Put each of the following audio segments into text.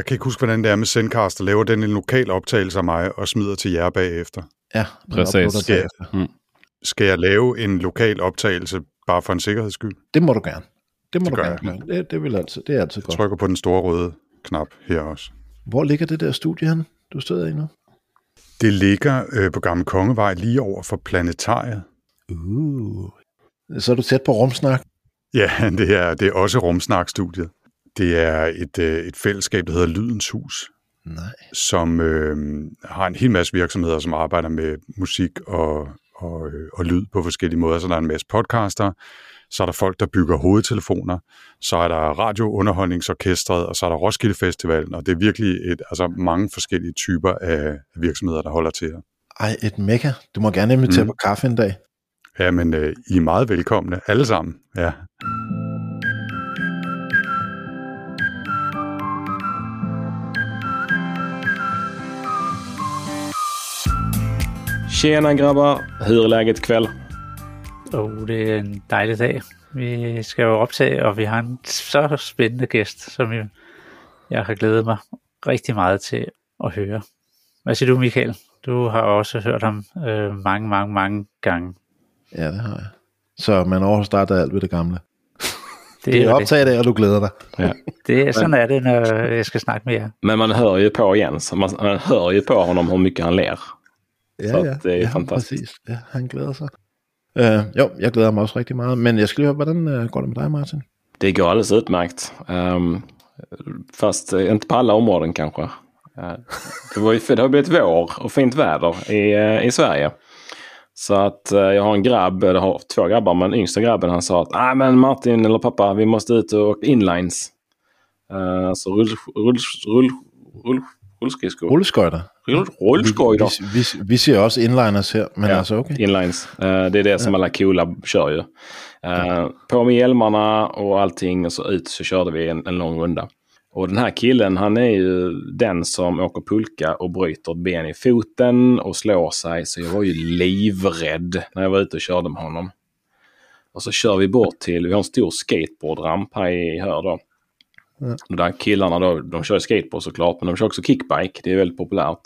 jeg kan ikke huske, hvordan det er med Zencaster, laver den en lokal optagelse af mig og smider til jer bagefter. Ja, Præcis. Skal, derefter. Mm. skal jeg lave en lokal optagelse bare for en sikkerheds skyld? Det må du gerne. Det må Det du gerne jeg. gøre. Det, det, vil altid, det er altid Jeg godt. trykker på den store røde knap her også. Hvor ligger det der studie hen, du sidder i nu? Det ligger øh, på Gamle Kongevej lige over for planetariet. Uh. Så er du tæt på rumsnak. Ja, det er, det er også Rumsnak-studiet. Det er et, øh, et fællesskab, der hedder Lydens Hus, Nej. som øh, har en hel masse virksomheder, som arbejder med musik og, og, øh, og lyd på forskellige måder. Så der er en masse podcaster, så er der folk, der bygger hovedtelefoner, så er der radiounderholdningsorkestret, og så er der Roskilde Festivalen, og det er virkelig et, altså mange forskellige typer af virksomheder, der holder til her. Ej, et mekka. Du må gerne invitere Mm. på kaffe en dag. Ja, men øh, I er meget velkomne, alle sammen. Ja. Tjena grabbar, hur är läget ikväll? Oh, det er en dejlig dag. Vi skal jo optage, og vi har en så spændende gæst, som jeg, jeg har glædet mig rigtig meget til at høre. Hvad siger du, Michael? Du har også hørt ham øh, mange, mange, mange gange. Ja, det har jeg. Så man overstarter alt ved det gamle. Det, Det er jo optaget af, og du glæder dig. Ja. det. er, sådan er det, når jeg skal snakke med jer. Men man hör ju på Jens, man, man hör ju på honom hur mycket han ler. Ja, Så ja. det er ja, fantastisk. Præcis. Ja, han glæder sig. Uh, jo, jeg glæder mig også rigtig meget. Men jeg skal lige høre, hvordan uh, går det med dig, Martin? Det går alldeles utmärkt. Um, fast eh, inte på alla områden kanske. Eh, det, var ju, för det har blivit vår och fint väder i, eh, i Sverige. Så att eh, jag har en grabb, eller har två grabbar, men yngsta grabben han sa att ah, men Martin eller pappa, vi måste ut och åka inlines. Uh, alltså rull, rull, rull, rull, rullskridskor. Rulleskøjter. Rull, rullskojder. Vi, vi, vi siger også inliners her, men Ja, altså okay. Inlines. Eh, det är det som alla coola kör ju. Eh, på med hjälmarna och allting och så ut så körde vi en, en lång runda. Och den här killen han är ju den som åker pulka och bryter ett ben i foten och slår sig. Så jag var ju livrädd när jag var ute och körde med honom. Och så kör vi bort till, vi har en stor skateboardramp här i Hör då. Ja. Och där killarna då, de kör skateboard såklart, men de kör också kickbike. Det är väldigt populärt.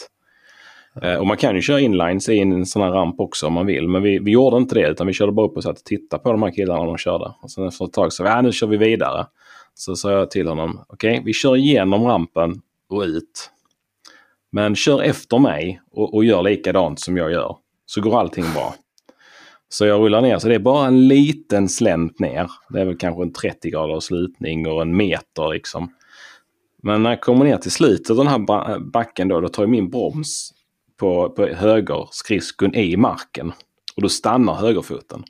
Eh, Och man kan ju köra inlines i en sån här ramp också om man vill. Men vi, vi gjorde inte det utan vi körde bara upp och satt och tittade på de här killarna när de körde. Och sen efter ett tag så ja, nu kör vi vidare. Så sa jag till honom, okej vi kör igenom rampen och ut. Men kör efter mig och, och gör likadant som jag gör. Så går allting bra. Så jag rullar ner, så det är bara en liten slänt ner. Det är väl kanske en 30 graders slutning och en meter liksom. Men när jag kommer ner till slutet av den här backen då, då tar jag min broms på, på höger skridskon i marken. Och då stannar högerfoten.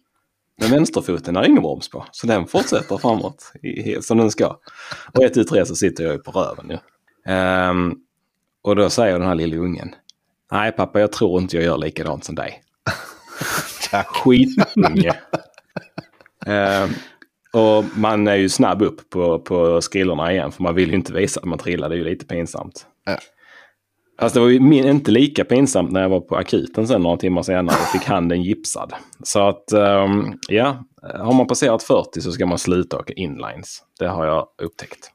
Men vänsterfoten har ingen broms på. Så den fortsätter framåt i, som den ska. Och ett, tre så sitter jag ju på röven ju. Ehm, och då säger den här lilla ungen. Nej pappa, jag tror inte jag gör likadant som dig. Skitunge. Ehm, och man är ju snabb upp på, på skrillorna igen för man vill ju inte visa att man trillar. Det är ju lite pinsamt. Ja. Fast det var ju inte lika pinsamt när jag var på akuten sen några timmar senare och fick handen gipsad. Så att ehm, ja, har man passerat 40 så ska man sluta åka inlines. Det har jag upptäckt.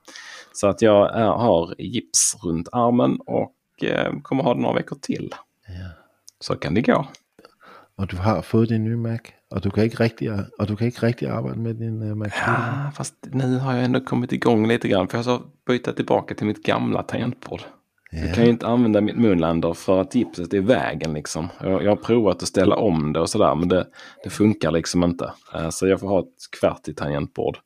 Så att jag är, har gips runt armen och eh, kommer ha det några veckor till. Så kan det gå. Og du har fået din nye Mac, og du kan ikke rigtig, og du kan ikke rigtig arbejde med din uh, Mac. Ja, fast nu har jag ändå kommit igång lite grann. För jag har bytt tillbaka till mitt gamla tangentbord. Jag kan ju inte använda mitt munländer för att gipset är i vägen liksom. Jag, jag har provat att ställa om det och sådär men det, det funkar liksom inte. Eh, Så jag får ha ett kvärtigt tangentbord.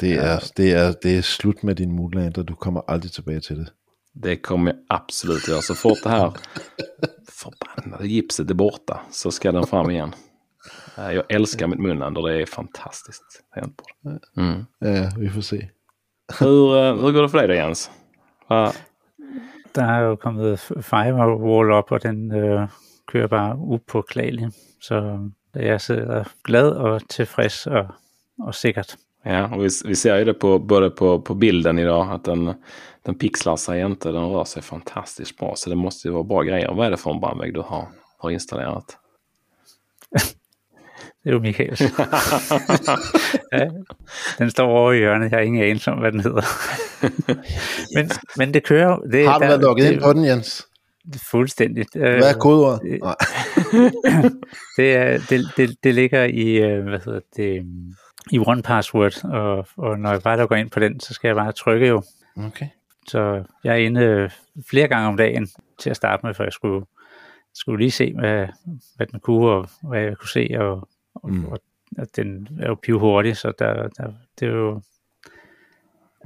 Det er, det, er, det er slut med din Moodlander, du kommer aldrig tilbage til det. Det kommer jag absolut göra. Så fort det här förbannade gipset är borta så ska den fram igen. Eh, Jag älskar mitt munländer, det är fantastiskt tangentbord. Mm. Ja, vi får se. Hur, eh, hur går det för dig då Jens? Der er jo kommet firewall op, og den øh, kører bare upåklageligt. Så jeg sidder glad og tilfreds og, og sikkert. Ja, och vi, vi ser ju det på, både på, på bilden idag att den, den pixlar sig inte, den rör sig fantastiskt bra. Så det måste ju vara bra grejer. Vad är det för en bandvägg du har, har installerat? Det er jo Michaels. ja, den står over i hjørnet. Jeg har ingen anelse om, hvad den hedder. men, men det kører. Det, Har du der- været logget det- ind på den, Jens? Fuldstændigt. Hvad er kodeordet? det, er, det, det, det ligger i, øh, hvad hedder det, i One Password, og, og når jeg bare logger ind på den, så skal jeg bare trykke jo. Okay. Så jeg er inde øh, flere gange om dagen til at starte med, for jeg skulle, skulle lige se, hvad, hvad den kunne, og hvad jeg kunne se, og, og, Mm. og, og den er jo pivhurtig, så der, der, det er jo...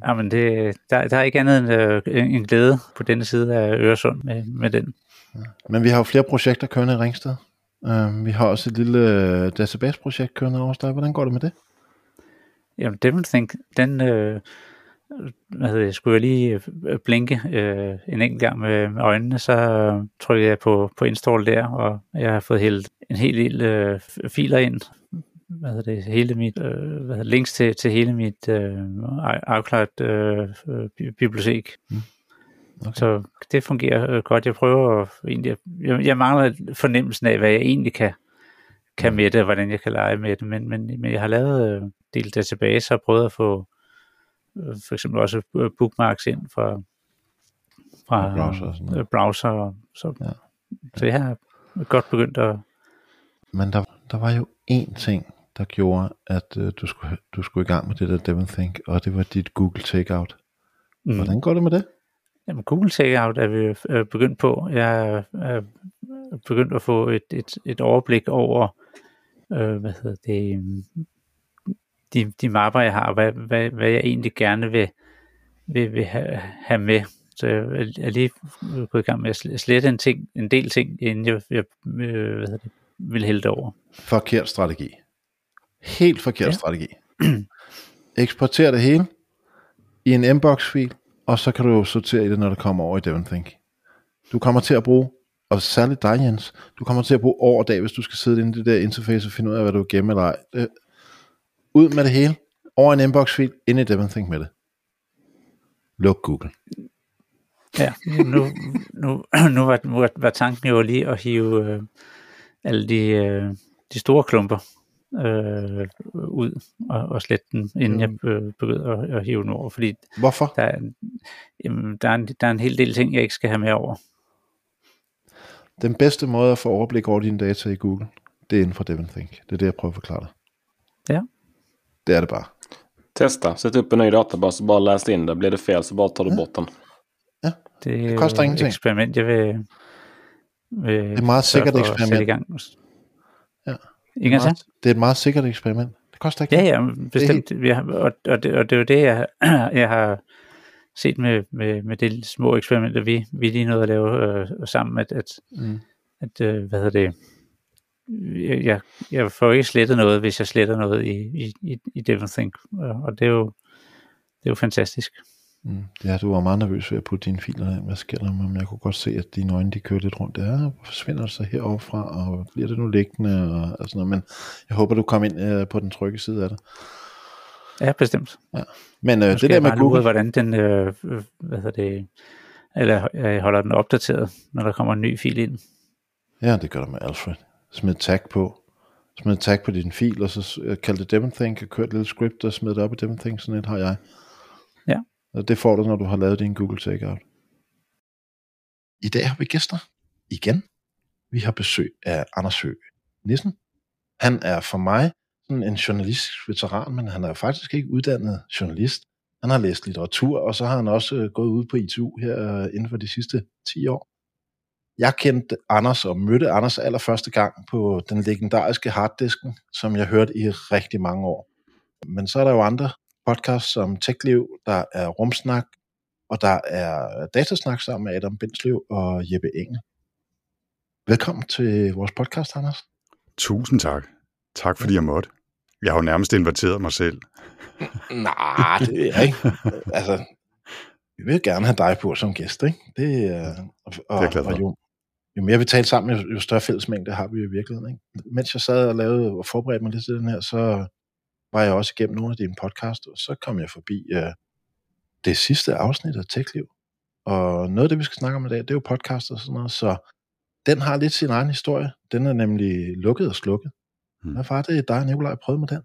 Jamen, det, der, der er ikke andet end øh, en en glæde på denne side af Øresund med, med den. Men vi har jo flere projekter kørende i Ringsted. Uh, vi har også et lille uh, database-projekt kørende over dig. Hvordan går det med det? Jamen, Devil Think, den øh, hvad det, skulle jeg lige øh, blinke øh, en enkelt gang med, med øjnene, så øh, trykkede jeg på, på install der, og jeg har fået hældt en hel del øh, filer ind. Hvad hedder det, hele mit, øh, hvad hedder, links til, til hele mit øh, iCloud øh, bi- bibliotek. Mm. Okay. Så det fungerer øh, godt. Jeg prøver at, egentlig, jeg, jeg mangler fornemmelsen af, hvad jeg egentlig kan, kan med det, og hvordan jeg kan lege med det, men, men, men jeg har lavet øh, del databaser og prøvet at få for eksempel også øh, bookmarks ind fra, fra Og browser og sådan noget. øh, browser. Så, Ja. så jeg har godt begyndt at... Men der, der var jo én ting, der gjorde, at uh, du, skulle, du skulle i gang med det der Devon Think, og det var dit Google Takeout. Mm. Hvordan går det med det? Jamen, Google Takeout er vi øh, begyndt på. Jeg er er begyndt at få et, et, et overblik over, øh, hvad hedder det, de, de mapper, jeg har, og hvad, hvad, hvad jeg egentlig gerne vil, vil, vil have, have med. Så jeg er- lige gået i gang med at sl- slette en, ting, en del ting, inden jeg, jeg øh, hvad hedder det, vil hælde det over. Forkert strategi. Helt forkert ja. Strategi. Eksporter det hele i en inbox-fil, og så kan du jo sortere i det, når det kommer over i Devon Think. Du kommer til at bruge, og særligt dig Jens, du kommer til at bruge år og dag, hvis du skal sidde inde i det der interface og finde ud af, hvad du gemmer eller ej. Det, ud med det hele, over en inbox-fil, ind i Devon Think med det. Luk Google. Ja, nu, nu, nu var, nu var, tanken jo lige at hive øh, alle de, øh, de store klumper øh, ud og, og slette dem, inden jeg øh, begyndte at, at hive dem over, fordi Hvorfor? der er, jamen, der, er en, der er en hel del ting, jeg ikke skal have med over. Den bedste måde at få overblik over dine data i Google, det er inden for Devon Think. Det er det, jeg prøver at forklare dig. Ja. Det er det bare. Testa, sätt upp en ny databas och bara läs in det. Blir det fel så bara tar du Ja. bort den. Det, Det koster er ingenting. et eksperiment, jeg vil, vil Det er et meget sørge sikkert eksperiment. i gang. Ja. Meget- Det er et meget sikkert eksperiment. Det koster ikke Ja, ja, bestemt. Vi har, og, og, det, og det er jo det, jeg, jeg har set med, med, med de små eksperimenter, vi, vi lige nåede at lave øh, sammen, at, at, Mm. at øh, hvad hedder det, jeg, jeg, jeg får ikke slettet noget, hvis jeg sletter noget i, i, i, i Devon Think, og det er jo, det er jo fantastisk. Mm. Ja, du var meget nervøs ved at putte dine filer ind. Hvad sker der med dem? Jeg kunne godt se, at dine øjne de kører lidt rundt. Ja, forsvinder det så herovre fra, og bliver det nu liggende, og, og sådan noget. Men jeg håber, du kom ind øh, på den trygge side af det. Ja, bestemt. Men øh, det der med bare lure, Google, hvordan den, øh, øh, hvad hedder det, eller jeg holder den opdateret, når der kommer en ny fil ind. ja, det gør du med Alfred. Smid et tag på. Smid et tag på din fil, og så øh, kald det Devonthink, og kør et lille script, og smid det op i Devonthink, sådan et har jeg. Ja. Og det får du, når du har lavet din Google Takeout. I dag har vi gæster. Igen. Vi har besøg af Anders Høgh Nissen. Han er for mig sådan en journalistisk veteran, men han er faktisk ikke uddannet journalist. Han har læst litteratur, og så har han også øh, gået ud på ITU her øh, inden for de sidste 10 år. Jeg kendte Anders og mødte Anders allerførste gang på den legendariske harddisken, som jeg hørte i rigtig mange år. Men så er der jo andre podcasts som TechLiv, der er Rumsnak, og der er Datasnak sammen med Adam Bindslev og Jeppe Engel. Velkommen til vores podcast, Anders. Tusind tak. Tak fordi jeg måtte. Jeg har jo nærmest inviteret mig selv. Nej, det er ikke. altså, vi vil gerne have dig på som gæst, ikke? Det, er, og, og, jeg glad for. og jo, jo mere vi taler sammen, jo, jo større fællesmængde har vi jo i virkeligheden. Ikke? Mens jeg sad og lavede og forberedte mig lidt til den her, så var jeg også igennem nogle af dine podcast, og så kom jeg forbi uh, det sidste afsnit af TechLiv. Og noget af det, vi skal snakke om i dag, det er jo podcast og sådan noget, så den har lidt sin egen historie. Den er nemlig lukket og slukket. Hmm. Hvad var det, dig og Nikolaj prøvede med den?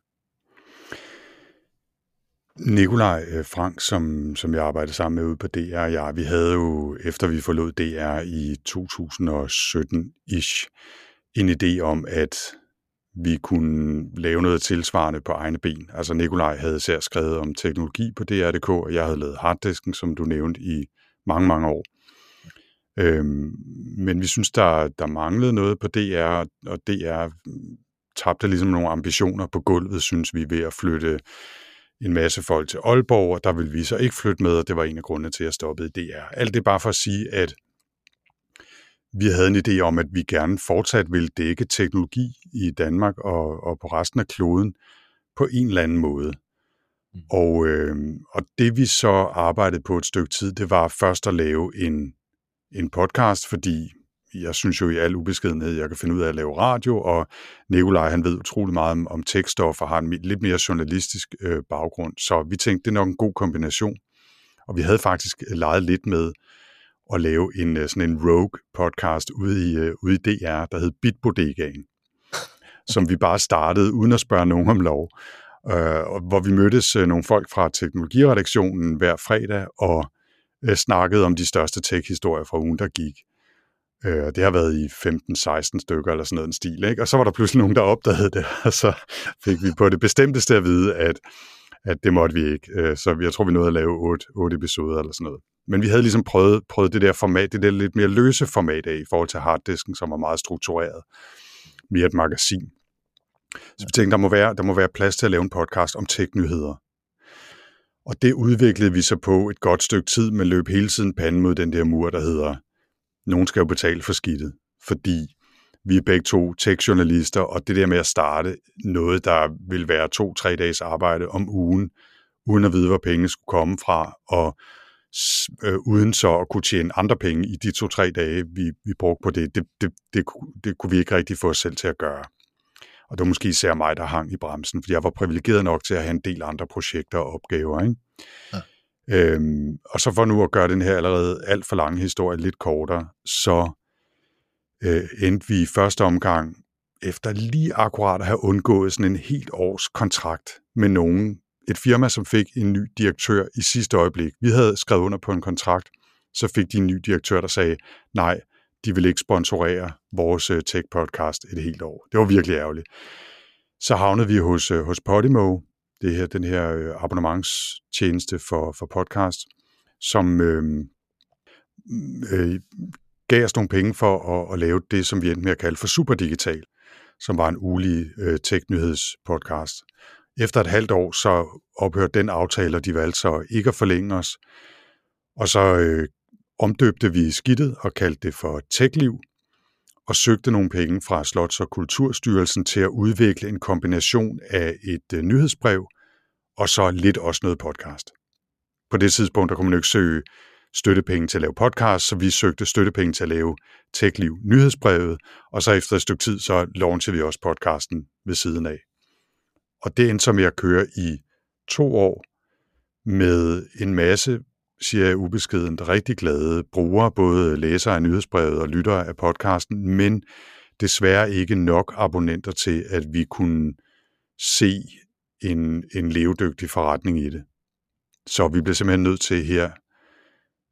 Nikolaj øh, Frank, som, som jeg arbejdede sammen med ude på DR, og jeg, vi havde jo, efter vi forlod DR i 2017-ish, en idé om, at vi kunne lave noget tilsvarende på egne ben. Altså Nikolaj havde især skrevet om teknologi på DR.dk, og jeg havde lavet harddisken, som du nævnte, i mange, mange år. Øhm, men vi synes, der, der manglede noget på DR, og DR tabte ligesom nogle ambitioner på gulvet, synes vi, ved at flytte en masse folk til Aalborg, og der ville vi så ikke flytte med, og det var en af grundene til, at jeg stoppede i DR. Alt det bare for at sige, at vi havde en idé om, at vi gerne fortsat ville dække teknologi i Danmark og, og på resten af kloden på en eller anden måde. Mm. Og, øh, og det vi så arbejdede på et stykke tid, det var først at lave en, en podcast, fordi jeg synes jo i al ubeskedenhed, jeg kan finde ud af at lave radio, og Nikolaj han ved utrolig meget om, om tekststof og har en lidt mere journalistisk øh, baggrund, så vi tænkte, det er nok en god kombination. Og vi havde faktisk leget lidt med at lave en øh, sådan en rogue podcast ude i, øh, ude i DR, der hed Bitbodegaen, som vi bare startede uden at spørge nogen om lov. Øh, hvor vi mødtes øh, nogle folk fra teknologiredaktionen hver fredag og øh, snakkede om de største tech-historier fra ugen, der gik. Øh, det har været i 15-16 stykker eller sådan noget en stil. Ikke? Og så var der pludselig nogen, der opdagede det, og så fik vi på det bestemteste at vide, at, at det måtte vi ikke. Øh, så jeg tror, vi nåede at lave 8, 8 episoder eller sådan noget. Men vi havde ligesom prøvet, prøvet det der format, det der lidt mere løse format af, i forhold til harddisken, som var meget struktureret. Mere et magasin. Så vi tænkte, der må, være, der må være plads til at lave en podcast om tech-nyheder. Og det udviklede vi så på et godt stykke tid, men løb hele tiden panden mod den der mur, der hedder, nogen skal jo betale for skidtet, fordi vi er begge to tech-journalister, og det der med at starte noget, der vil være to-tre dages arbejde om ugen, uden at vide, hvor pengene skulle komme fra, og øh, uden så at kunne tjene andre penge i de to-tre dage, vi, vi brugte på det, det, det, det, det kunne vi ikke rigtig få os selv til at gøre. Og det var måske især mig, der hang i bremsen, fordi jeg var privilegeret nok til at have en del andre projekter og opgaver. Ikke? Ja. Øhm, og så for nu at gøre den her allerede alt for lange historie lidt kortere, så øh, endte vi i første omgang efter lige akkurat at have undgået sådan en helt års kontrakt med nogen. Et firma, som fik en ny direktør i sidste øjeblik. Vi havde skrevet under på en kontrakt, så fik de en ny direktør, der sagde, nej, de vil ikke sponsorere vores øh, tech-podcast et helt år. Det var virkelig ærgerligt. Så havnede vi hos, øh, hos Podimo, det her, den her øh, abonnementstjeneste for, for podcast, som øh, mm, øh, gav os nogle penge for at, at lave det, som vi endte med at kalde for Superdigital, som var en ulig øh, tech-nyhedspodcast. Efter et halvt år, så ophørte den aftale, og de valgte så ikke at forlænge os. Og så øh, omdøbte vi skidtet og kaldte det for TechLiv, og søgte nogle penge fra Slots- og Kulturstyrelsen til at udvikle en kombination af et øh, nyhedsbrev og så lidt også noget podcast. På det tidspunkt, der kunne man jo ikke søge støttepenge til at lave podcast, så vi søgte støttepenge til at lave TechLiv nyhedsbrevet, og så efter et stykke tid, så launchede vi også podcasten ved siden af. Og det endte så med at køre i to år med en masse siger jeg ubeskedent, rigtig glade brugere, både læsere af nyhedsbrevet og lyttere af podcasten, men desværre ikke nok abonnenter til, at vi kunne se en, en levedygtig forretning i det. Så vi blev simpelthen nødt til her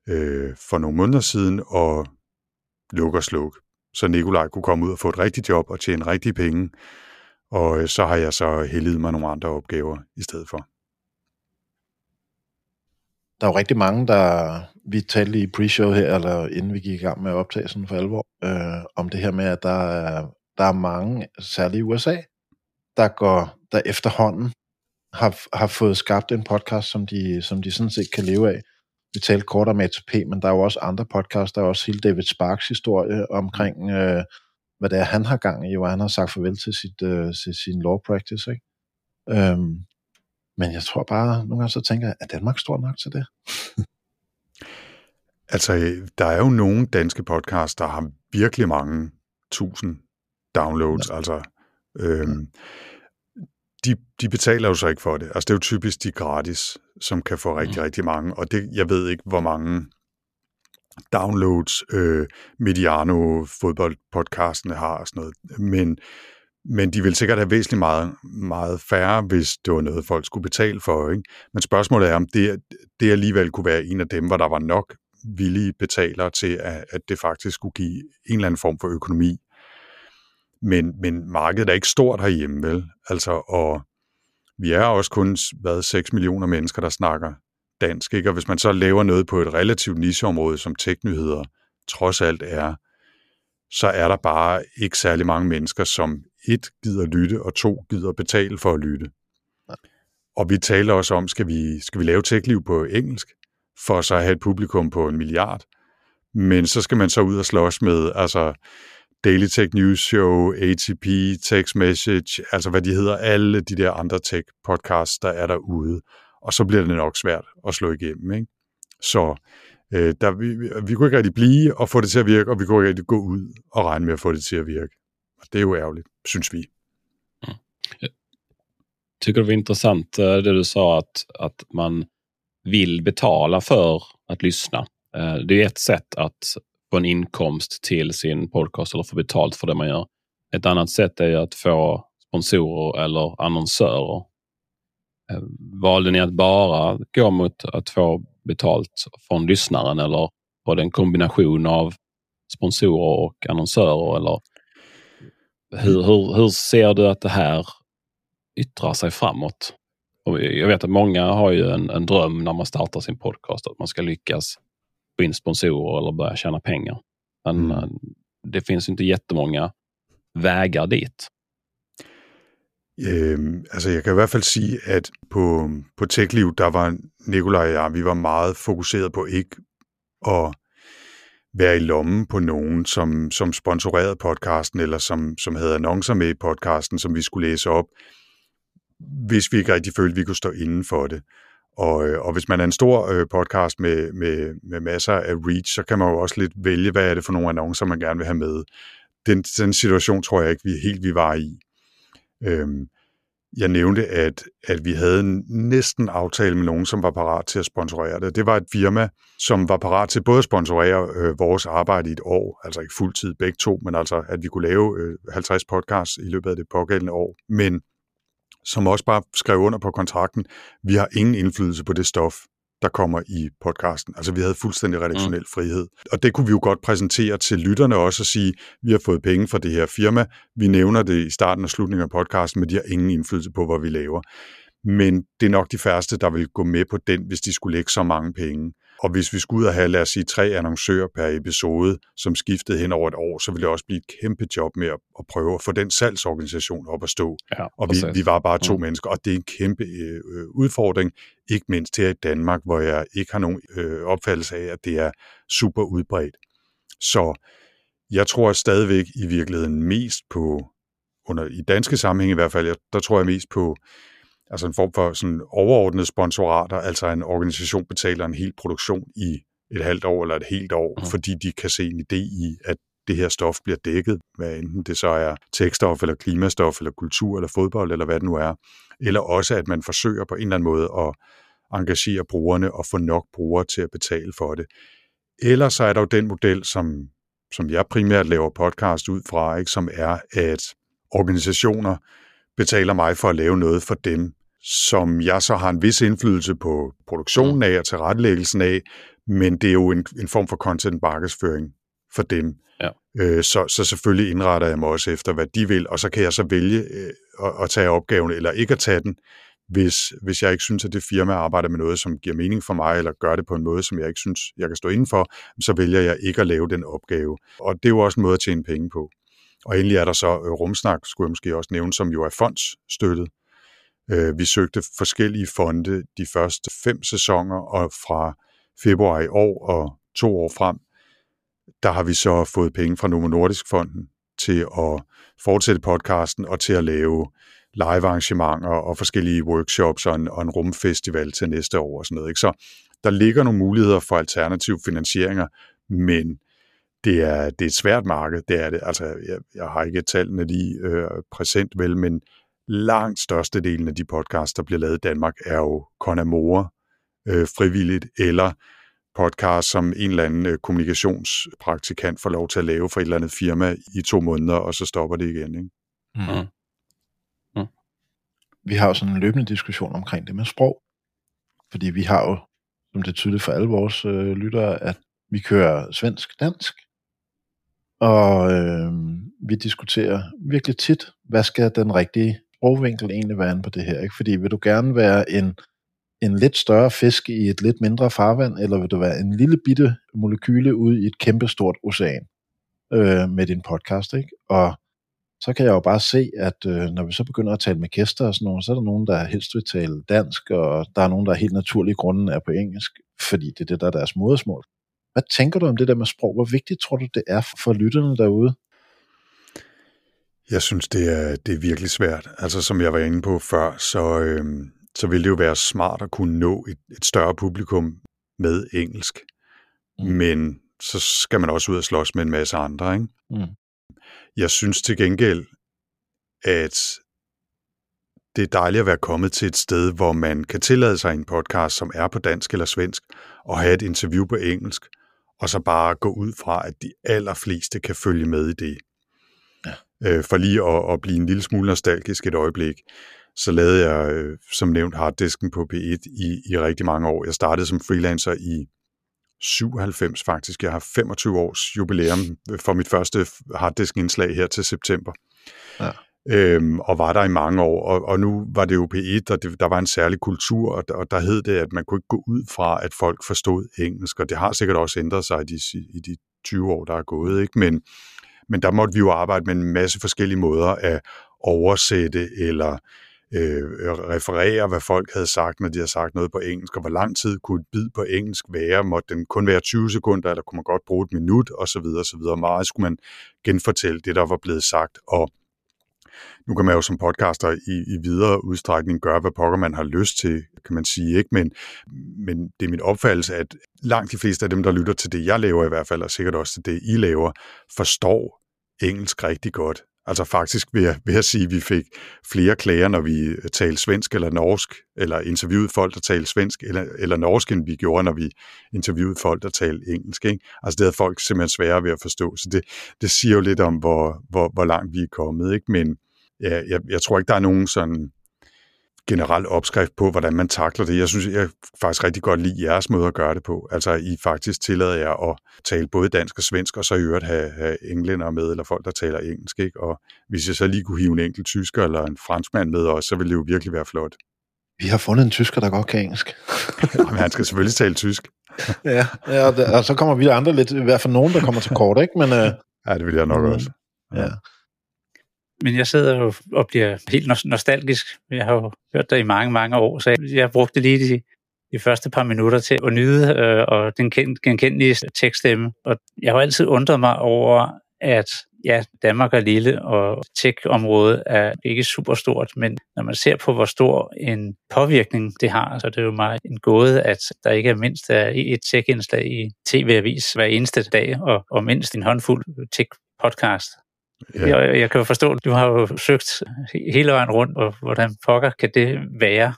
øh, for nogle måneder siden at lukke og slukke, så Nikolaj kunne komme ud og få et rigtigt job og tjene rigtige penge, og øh, så har jeg så heldet mig nogle andre opgaver i stedet for der er jo rigtig mange, der, vi talte i pre-show her, eller inden vi gik i gang med optagelsen for alvor, øh, om det her med, at der er, der er mange, særligt i USA, der går, der efterhånden har, har fået skabt en podcast, som de, som de sådan set kan leve af. Vi talte kort om ATP, men der er jo også andre podcasts. Der er også hele David Sparks historie omkring, øh, hvad det er, han har gang i, hvor han har sagt farvel til, sit, øh, til sin law practice. Ikke? Øhm, men jeg tror bare, nogle gange så tænker jeg, er Danmark stor nok til det? altså, der er jo nogle danske podcasts, der har virkelig mange tusind downloads. Ja. Altså, øhm, de, de betaler jo så ikke for det. Altså, det er jo typisk de gratis, som kan få rigtig, mm. rigtig mange. Og det, jeg ved ikke, hvor mange downloads øh, Mediano fodboldpodcastene har og sådan noget. Men men de vil sikkert have væsentligt meget, meget færre, hvis det var noget, folk skulle betale for. Ikke? Men spørgsmålet er, om det, det alligevel kunne være en af dem, hvor der var nok villige betalere til, at, at det faktisk skulle give en eller anden form for økonomi. Men, men markedet er ikke stort herhjemme, vel? Altså, og vi er også kun hvad, 6 millioner mennesker, der snakker dansk. Ikke? Og hvis man så laver noget på et relativt nicheområde, som teknyheder trods alt er, så er der bare ikke særlig mange mennesker, som et gider lytte, og to gider betale for at lytte. Og vi taler også om, skal vi, skal vi lave techliv på engelsk, for så at have et publikum på en milliard. Men så skal man så ud og slås med altså Daily Tech News Show, ATP, Text Message, altså hvad de hedder, alle de der andre tech podcasts, der er derude. Og så bliver det nok svært at slå igennem. Ikke? Så øh, der, vi, vi kunne ikke rigtig blive og få det til at virke, og vi kunne ikke rigtig gå ud og regne med at få det til at virke. Og det er jo ærgerligt, synes vi. Mm. Jeg tycker det var intressant øh, det du sa att, att man vill betala för att lyssna. Eh, det är ett sätt att få en inkomst till sin podcast eller få betalt för det man gör. Ett annat sätt är att få sponsorer eller annonsörer. Eh, valde ni att bara gå mot att få betalt från lyssnaren eller var det en kombination av sponsorer och annonsörer? Eller hur, hur, hur ser du att det här yttrar sig framåt? Och jag vet att många har ju en, en dröm när man startar sin podcast att man ska lyckas få in sponsorer eller börja tjäna pengar. Men mm. det finns inte jättemånga vägar dit. Øhm, altså jeg kan i hvert fald sige, at på, på TechLiv, der var Nikolaj og jeg, vi var meget fokuseret på ikke at være i lommen på nogen, som, som sponsorerede podcasten, eller som, som havde annoncer med i podcasten, som vi skulle læse op, hvis vi ikke rigtig følte, at vi kunne stå inden for det. Og, øh, og hvis man er en stor øh, podcast med, med, med masser af reach, så kan man jo også lidt vælge, hvad er det for nogle annoncer, man gerne vil have med. Den, den situation tror jeg ikke, vi helt vi var i. Øhm, jeg nævnte, at, at vi havde en næsten aftale med nogen, som var parat til at sponsorere det. Det var et firma, som var parat til både at sponsorere øh, vores arbejde i et år, altså ikke fuldtid begge to, men altså at vi kunne lave øh, 50 podcasts i løbet af det pågældende år. Men som også bare skrev under på kontrakten, vi har ingen indflydelse på det stof, der kommer i podcasten. Altså vi havde fuldstændig redaktionel mm. frihed. Og det kunne vi jo godt præsentere til lytterne også og sige, vi har fået penge fra det her firma, vi nævner det i starten og slutningen af podcasten, men de har ingen indflydelse på, hvad vi laver. Men det er nok de færreste, der vil gå med på den, hvis de skulle lægge så mange penge. Og hvis vi skulle ud og have, lad os sige, tre annoncører per episode, som skiftede hen over et år, så ville det også blive et kæmpe job med at, at prøve at få den salgsorganisation op at stå. Ja, og vi, vi var bare to mm. mennesker, og det er en kæmpe øh, udfordring, ikke mindst her i Danmark, hvor jeg ikke har nogen øh, opfattelse af, at det er super udbredt. Så jeg tror stadigvæk i virkeligheden mest på, under, i danske sammenhæng i hvert fald, jeg, der tror jeg mest på altså en form for sådan overordnede sponsorater, altså en organisation betaler en hel produktion i et halvt år eller et helt år, mm. fordi de kan se en idé i, at det her stof bliver dækket, hvad enten det så er tekststof, eller klimastof, eller kultur, eller fodbold, eller hvad det nu er. Eller også, at man forsøger på en eller anden måde at engagere brugerne og få nok brugere til at betale for det. Eller så er der jo den model, som, som jeg primært laver podcast ud fra, ikke, som er, at organisationer betaler mig for at lave noget for dem, som jeg så har en vis indflydelse på produktionen af og tilrettelæggelsen af, men det er jo en, en form for content markedsføring for dem. Ja. Øh, så, så selvfølgelig indretter jeg mig også efter, hvad de vil, og så kan jeg så vælge øh, at, at tage opgaven eller ikke at tage den, hvis, hvis jeg ikke synes, at det firma arbejder med noget, som giver mening for mig, eller gør det på en måde, som jeg ikke synes, jeg kan stå indenfor, så vælger jeg ikke at lave den opgave. Og det er jo også en måde at tjene penge på. Og endelig er der så øh, Rumsnak, skulle jeg måske også nævne, som jo er fondsstøttet. Øh, vi søgte forskellige fonde de første fem sæsoner, og fra februar i år og to år frem, der har vi så fået penge fra Novo Nordisk Fonden til at fortsætte podcasten og til at lave live arrangementer og forskellige workshops og en, og en rumfestival til næste år og sådan noget. Ikke? Så der ligger nogle muligheder for alternative finansieringer, men det er, det er et svært marked, det er det. Altså, jeg, jeg har ikke tallene lige øh, præsent vel, men langt størstedelen af de podcasts, der bliver lavet i Danmark, er jo Conamore øh, frivilligt, eller podcast, som en eller anden øh, kommunikationspraktikant får lov til at lave for et eller andet firma i to måneder, og så stopper det igen. Ikke? Mm. vi har jo sådan en løbende diskussion omkring det med sprog. Fordi vi har jo, som det er tydeligt for alle vores øh, lyttere, at vi kører svensk-dansk, og øh, vi diskuterer virkelig tit, hvad skal den rigtige sprogvinkel egentlig være på det her? Ikke? Fordi vil du gerne være en, en lidt større fisk i et lidt mindre farvand, eller vil du være en lille bitte molekyle ude i et kæmpestort ocean øh, med din podcast? Ikke? Og så kan jeg jo bare se, at øh, når vi så begynder at tale med gæster og sådan noget, så er der nogen, der helst vil tale dansk, og der er nogen, der helt naturligt grunden er på engelsk, fordi det er det, der er deres modersmål. Hvad tænker du om det der med sprog? Hvor vigtigt tror du, det er for lytterne derude? Jeg synes, det er, det er virkelig svært. Altså, som jeg var inde på før, så, øh, så vil det jo være smart at kunne nå et, et større publikum med engelsk. Mm. Men så skal man også ud og slås med en masse andre, ikke? Mm. Jeg synes til gengæld, at det er dejligt at være kommet til et sted, hvor man kan tillade sig en podcast, som er på dansk eller svensk, og have et interview på engelsk, og så bare gå ud fra, at de allerfleste kan følge med i det. Øh, for lige at, at blive en lille smule nostalgisk et øjeblik, så lavede jeg, øh, som nævnt, harddisken på P1 i, i rigtig mange år. Jeg startede som freelancer i 97 faktisk. Jeg har 25 års jubilæum for mit første harddisk-indslag her til september. Ja. Øhm, og var der i mange år, og, og nu var det jo P1, og det, der var en særlig kultur, og, og der hed det, at man kunne ikke gå ud fra, at folk forstod engelsk, og det har sikkert også ændret sig i de, i de 20 år, der er gået, ikke? Men, men der måtte vi jo arbejde med en masse forskellige måder at oversætte eller øh, referere, hvad folk havde sagt, når de havde sagt noget på engelsk, og hvor lang tid kunne et bid på engelsk være, måtte den kun være 20 sekunder, eller kunne man godt bruge et minut, og så videre, og så videre. Meget skulle man genfortælle det, der var blevet sagt, og nu kan man jo som podcaster i, i videre udstrækning gøre, hvad pokker man har lyst til, kan man sige, ikke? Men, men det er min opfattelse, at langt de fleste af dem, der lytter til det, jeg laver i hvert fald, og sikkert også til det, I laver, forstår engelsk rigtig godt. Altså faktisk vil jeg, vil jeg sige, at vi fik flere klager, når vi talte svensk eller norsk, eller interviewede folk, der talte svensk eller, eller norsk, end vi gjorde, når vi interviewede folk, der talte engelsk. Ikke? Altså det havde folk simpelthen sværere ved at forstå. Så det, det siger jo lidt om, hvor, hvor, hvor langt vi er kommet. Ikke? Men ja, jeg, jeg tror ikke, der er nogen sådan generel opskrift på, hvordan man takler det. Jeg synes, jeg faktisk rigtig godt lide jeres måde at gøre det på. Altså, I faktisk tillader jer at tale både dansk og svensk, og så i øvrigt have, have englænder med, eller folk, der taler engelsk. Ikke? Og hvis jeg så lige kunne hive en enkelt tysker eller en franskmand med også, så ville det jo virkelig være flot. Vi har fundet en tysker, der godt kan engelsk. Jamen, han skal selvfølgelig tale tysk. ja, ja og, så kommer vi andre lidt, i hvert fald nogen, der kommer til kort, ikke? Men, uh... Ja, det vil jeg nok også. Ja. Men jeg sidder jo og bliver helt nostalgisk. Jeg har jo hørt dig i mange, mange år, så jeg brugte lige de, de første par minutter til at nyde øh, og den genkendelige tekststemme. Og jeg har altid undret mig over, at ja, Danmark er lille, og tech-området er ikke super stort, men når man ser på, hvor stor en påvirkning det har, så er det jo meget en gåde, at der ikke er mindst er et tech-indslag i tv-avis hver eneste dag, og, og mindst en håndfuld tech-podcast. Ja. Jeg, jeg kan jo forstå, at du har jo søgt hele vejen rundt, og hvordan pokker kan det være?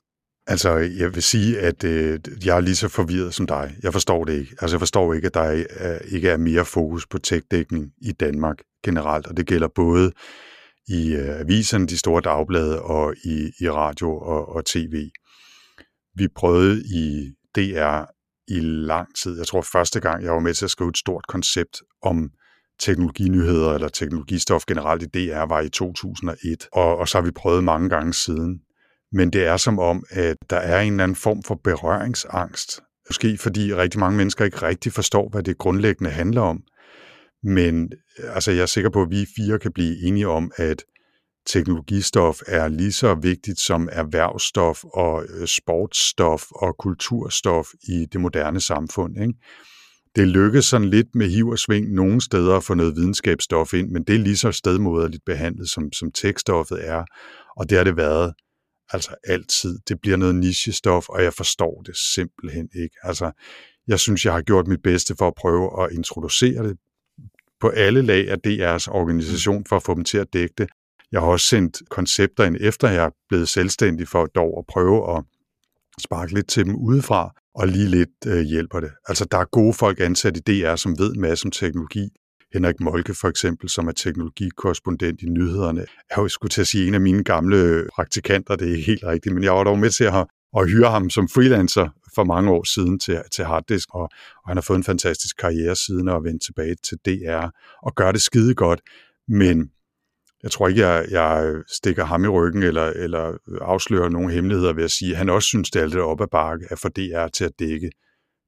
Altså, jeg vil sige, at øh, jeg er lige så forvirret som dig. Jeg forstår det ikke. Altså, jeg forstår ikke, at der er, ikke er mere fokus på tech-dækning i Danmark generelt, og det gælder både i øh, aviserne, de store dagblade, og i, i radio og, og tv. Vi prøvede i DR i lang tid. Jeg tror første gang, jeg var med til at skrive et stort koncept om teknologinyheder eller teknologistof generelt i DR var i 2001, og, og så har vi prøvet mange gange siden. Men det er som om, at der er en eller anden form for berøringsangst. Måske fordi rigtig mange mennesker ikke rigtig forstår, hvad det grundlæggende handler om. Men altså, jeg er sikker på, at vi fire kan blive enige om, at teknologistof er lige så vigtigt som erhvervsstof og øh, sportsstof og kulturstof i det moderne samfund. Ikke? Det lykkes sådan lidt med hiv og sving nogle steder at få noget videnskabsstof ind, men det er lige så stedmoderligt behandlet, som, som tekststoffet er, og det har det været altså altid. Det bliver noget nichestof, og jeg forstår det simpelthen ikke. Altså, jeg synes, jeg har gjort mit bedste for at prøve at introducere det på alle lag af DR's organisation for at få dem til at dække det. Jeg har også sendt koncepter ind, efter jeg er blevet selvstændig for dog at prøve at sparke lidt til dem udefra, og lige lidt øh, hjælper det. Altså, der er gode folk ansat i DR, som ved en masse om teknologi. Henrik Molke for eksempel, som er teknologikorrespondent i nyhederne, er jo skulle til at sige en af mine gamle praktikanter, det er ikke helt rigtigt, men jeg var dog med til at, at hyre ham som freelancer for mange år siden til, til Harddisk, og, og han har fået en fantastisk karriere siden og vendt tilbage til DR og gør det skide godt, men jeg tror ikke, jeg, jeg stikker ham i ryggen eller, eller afslører nogle hemmeligheder ved at sige, at han også synes, det er lidt op ad bakke at få DR til at dække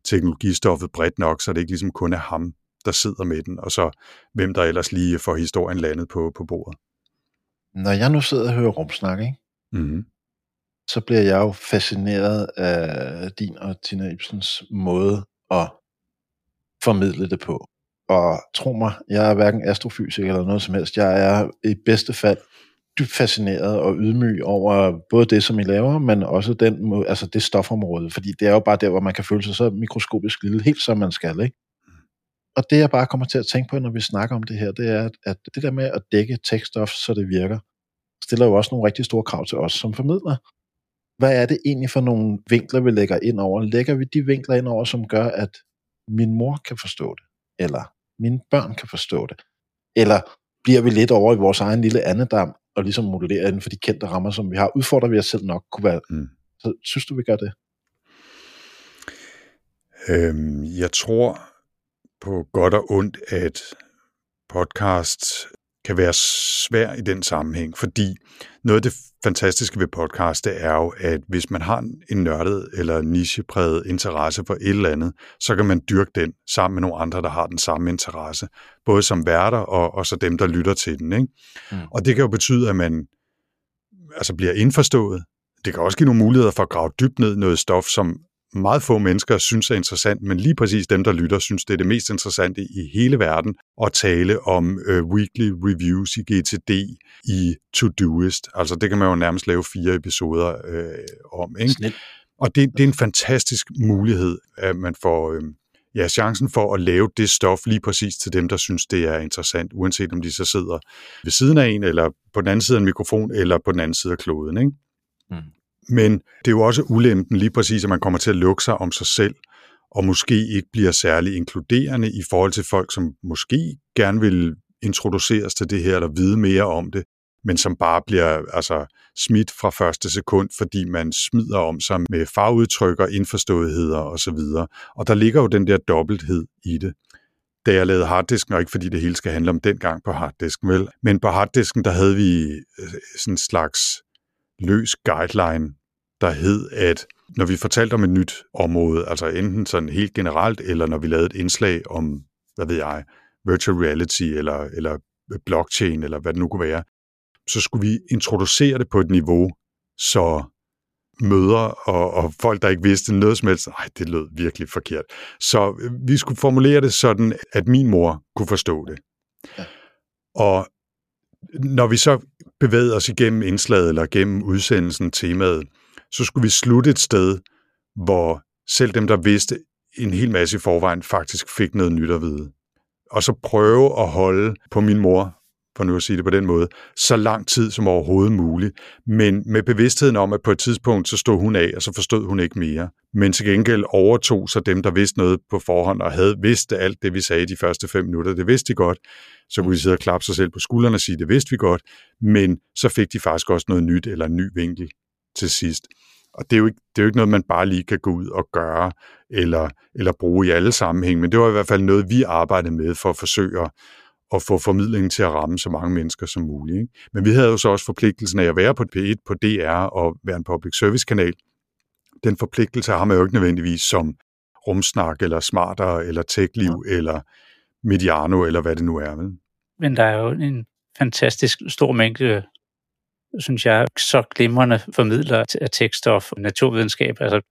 teknologistoffet bredt nok, så det ikke ligesom kun er ham, der sidder med den, og så hvem der ellers lige får historien landet på, på bordet. Når jeg nu sidder og hører rumsnak, ikke? Mm-hmm. så bliver jeg jo fascineret af din og Tina Ibsens måde at formidle det på. Og tro mig, jeg er hverken astrofysiker eller noget som helst. Jeg er i bedste fald dybt fascineret og ydmyg over både det, som I laver, men også den, altså det stofområde. Fordi det er jo bare der, hvor man kan føle sig så mikroskopisk lille, helt som man skal. Ikke? Og det, jeg bare kommer til at tænke på, når vi snakker om det her, det er, at- det der med at dække tekststof, så det virker, stiller jo også nogle rigtig store krav til os som formidlere. Hvad er det egentlig for nogle vinkler, vi lægger ind over? Lægger vi de vinkler ind over, som gør, at min mor kan forstå det? Eller mine børn kan forstå det? Eller bliver vi lidt over i vores egen lille andedam, og ligesom modellerer inden for de kendte rammer, som vi har? Udfordrer vi os selv nok? Kunne være, Mm. så synes du, vi gør det? Øhm, jeg tror på godt og ondt, at podcast kan være svær i den sammenhæng, fordi noget af det fantastiske ved podcast, det er jo, at hvis man har en nørdet eller nichepræget interesse for et eller andet, så kan man dyrke den sammen med nogle andre, der har den samme interesse, både som værter og, og så dem, der lytter til den. Ikke? Mm. Og det kan jo betyde, at man altså bliver indforstået. Det kan også give nogle muligheder for at grave dybt ned noget stof, som meget få mennesker synes er interessant, men lige præcis dem, der lytter, synes, det er det mest interessante i hele verden at tale om øh, weekly reviews i GTD i Todoist. Altså det kan man jo nærmest lave fire episoder øh, om. Ikke? Snit. Og det, det er en fantastisk mulighed, at man får øh, ja, chancen for at lave det stof lige præcis til dem, der synes, det er interessant, uanset om de så sidder ved siden af en, eller på den anden side af en mikrofon, eller på den anden side af kloden. Ikke? Mm. Men det er jo også ulempen lige præcis, at man kommer til at lukke sig om sig selv, og måske ikke bliver særlig inkluderende i forhold til folk, som måske gerne vil introduceres til det her, eller vide mere om det, men som bare bliver altså, smidt fra første sekund, fordi man smider om sig med farudtryk og indforståetheder osv. Og der ligger jo den der dobbelthed i det. Da jeg lavede harddisken, og ikke fordi det hele skal handle om dengang på harddisken, vel, men på harddisken, der havde vi øh, sådan en slags løs guideline, der hed, at når vi fortalte om et nyt område, altså enten sådan helt generelt, eller når vi lavede et indslag om, hvad ved jeg, virtual reality, eller, eller blockchain, eller hvad det nu kunne være, så skulle vi introducere det på et niveau, så møder og, og folk, der ikke vidste noget som helst, nej, det lød virkelig forkert. Så øh, vi skulle formulere det sådan, at min mor kunne forstå det. Ja. Og når vi så bevægede os igennem indslaget eller gennem udsendelsen, temaet, så skulle vi slutte et sted, hvor selv dem, der vidste en hel masse i forvejen, faktisk fik noget nyt at vide. Og så prøve at holde på min mor, for nu at sige det på den måde, så lang tid som overhovedet muligt, men med bevidstheden om, at på et tidspunkt, så stod hun af, og så forstod hun ikke mere. Men til gengæld overtog så dem, der vidste noget på forhånd, og havde vidst alt det, vi sagde de første fem minutter, det vidste de godt, så kunne de sidde og klappe sig selv på skuldrene og sige, det vidste vi godt, men så fik de faktisk også noget nyt, eller en ny vinkel til sidst. Og det er, jo ikke, det er jo ikke noget, man bare lige kan gå ud og gøre, eller, eller bruge i alle sammenhæng, men det var i hvert fald noget, vi arbejdede med for at forsøge at, at få formidlingen til at ramme så mange mennesker som muligt. Ikke? Men vi havde jo så også forpligtelsen af at være på P1, på DR og være en public service kanal. Den forpligtelse har man jo ikke nødvendigvis som rumsnak, eller smartere, eller techliv, ja. eller mediano, eller hvad det nu er. Vel? Men der er jo en fantastisk stor mængde, synes jeg, så glimrende formidler af tekststof og naturvidenskab. Altså,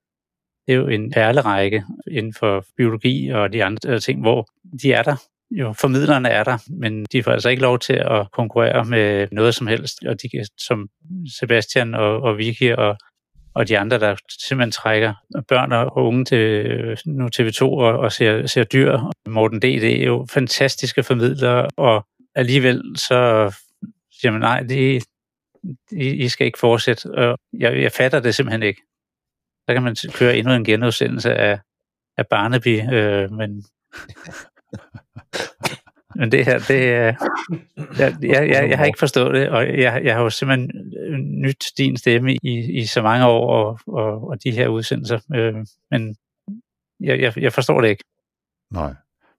det er jo en perlerække inden for biologi og de andre ting, hvor de er der. Jo, formidlerne er der, men de får altså ikke lov til at konkurrere med noget som helst. Og de som Sebastian og, og Vicky og, og de andre, der simpelthen trækker børn og unge til nu TV2 og, og ser, ser dyr. Morten D. det er jo fantastiske formidlere, og alligevel så siger man, nej, det, I, I skal ikke fortsætte. Og jeg, jeg fatter det simpelthen ikke. Så kan man køre endnu en genudsendelse af, af Barnaby, øh, men men det her, det er... Jeg, jeg, jeg, jeg har ikke forstået det, og jeg, jeg har jo simpelthen øh, nyt din stemme i, i så mange år, og, og, og de her udsendelser, øh, men jeg, jeg, jeg forstår det ikke. Nej,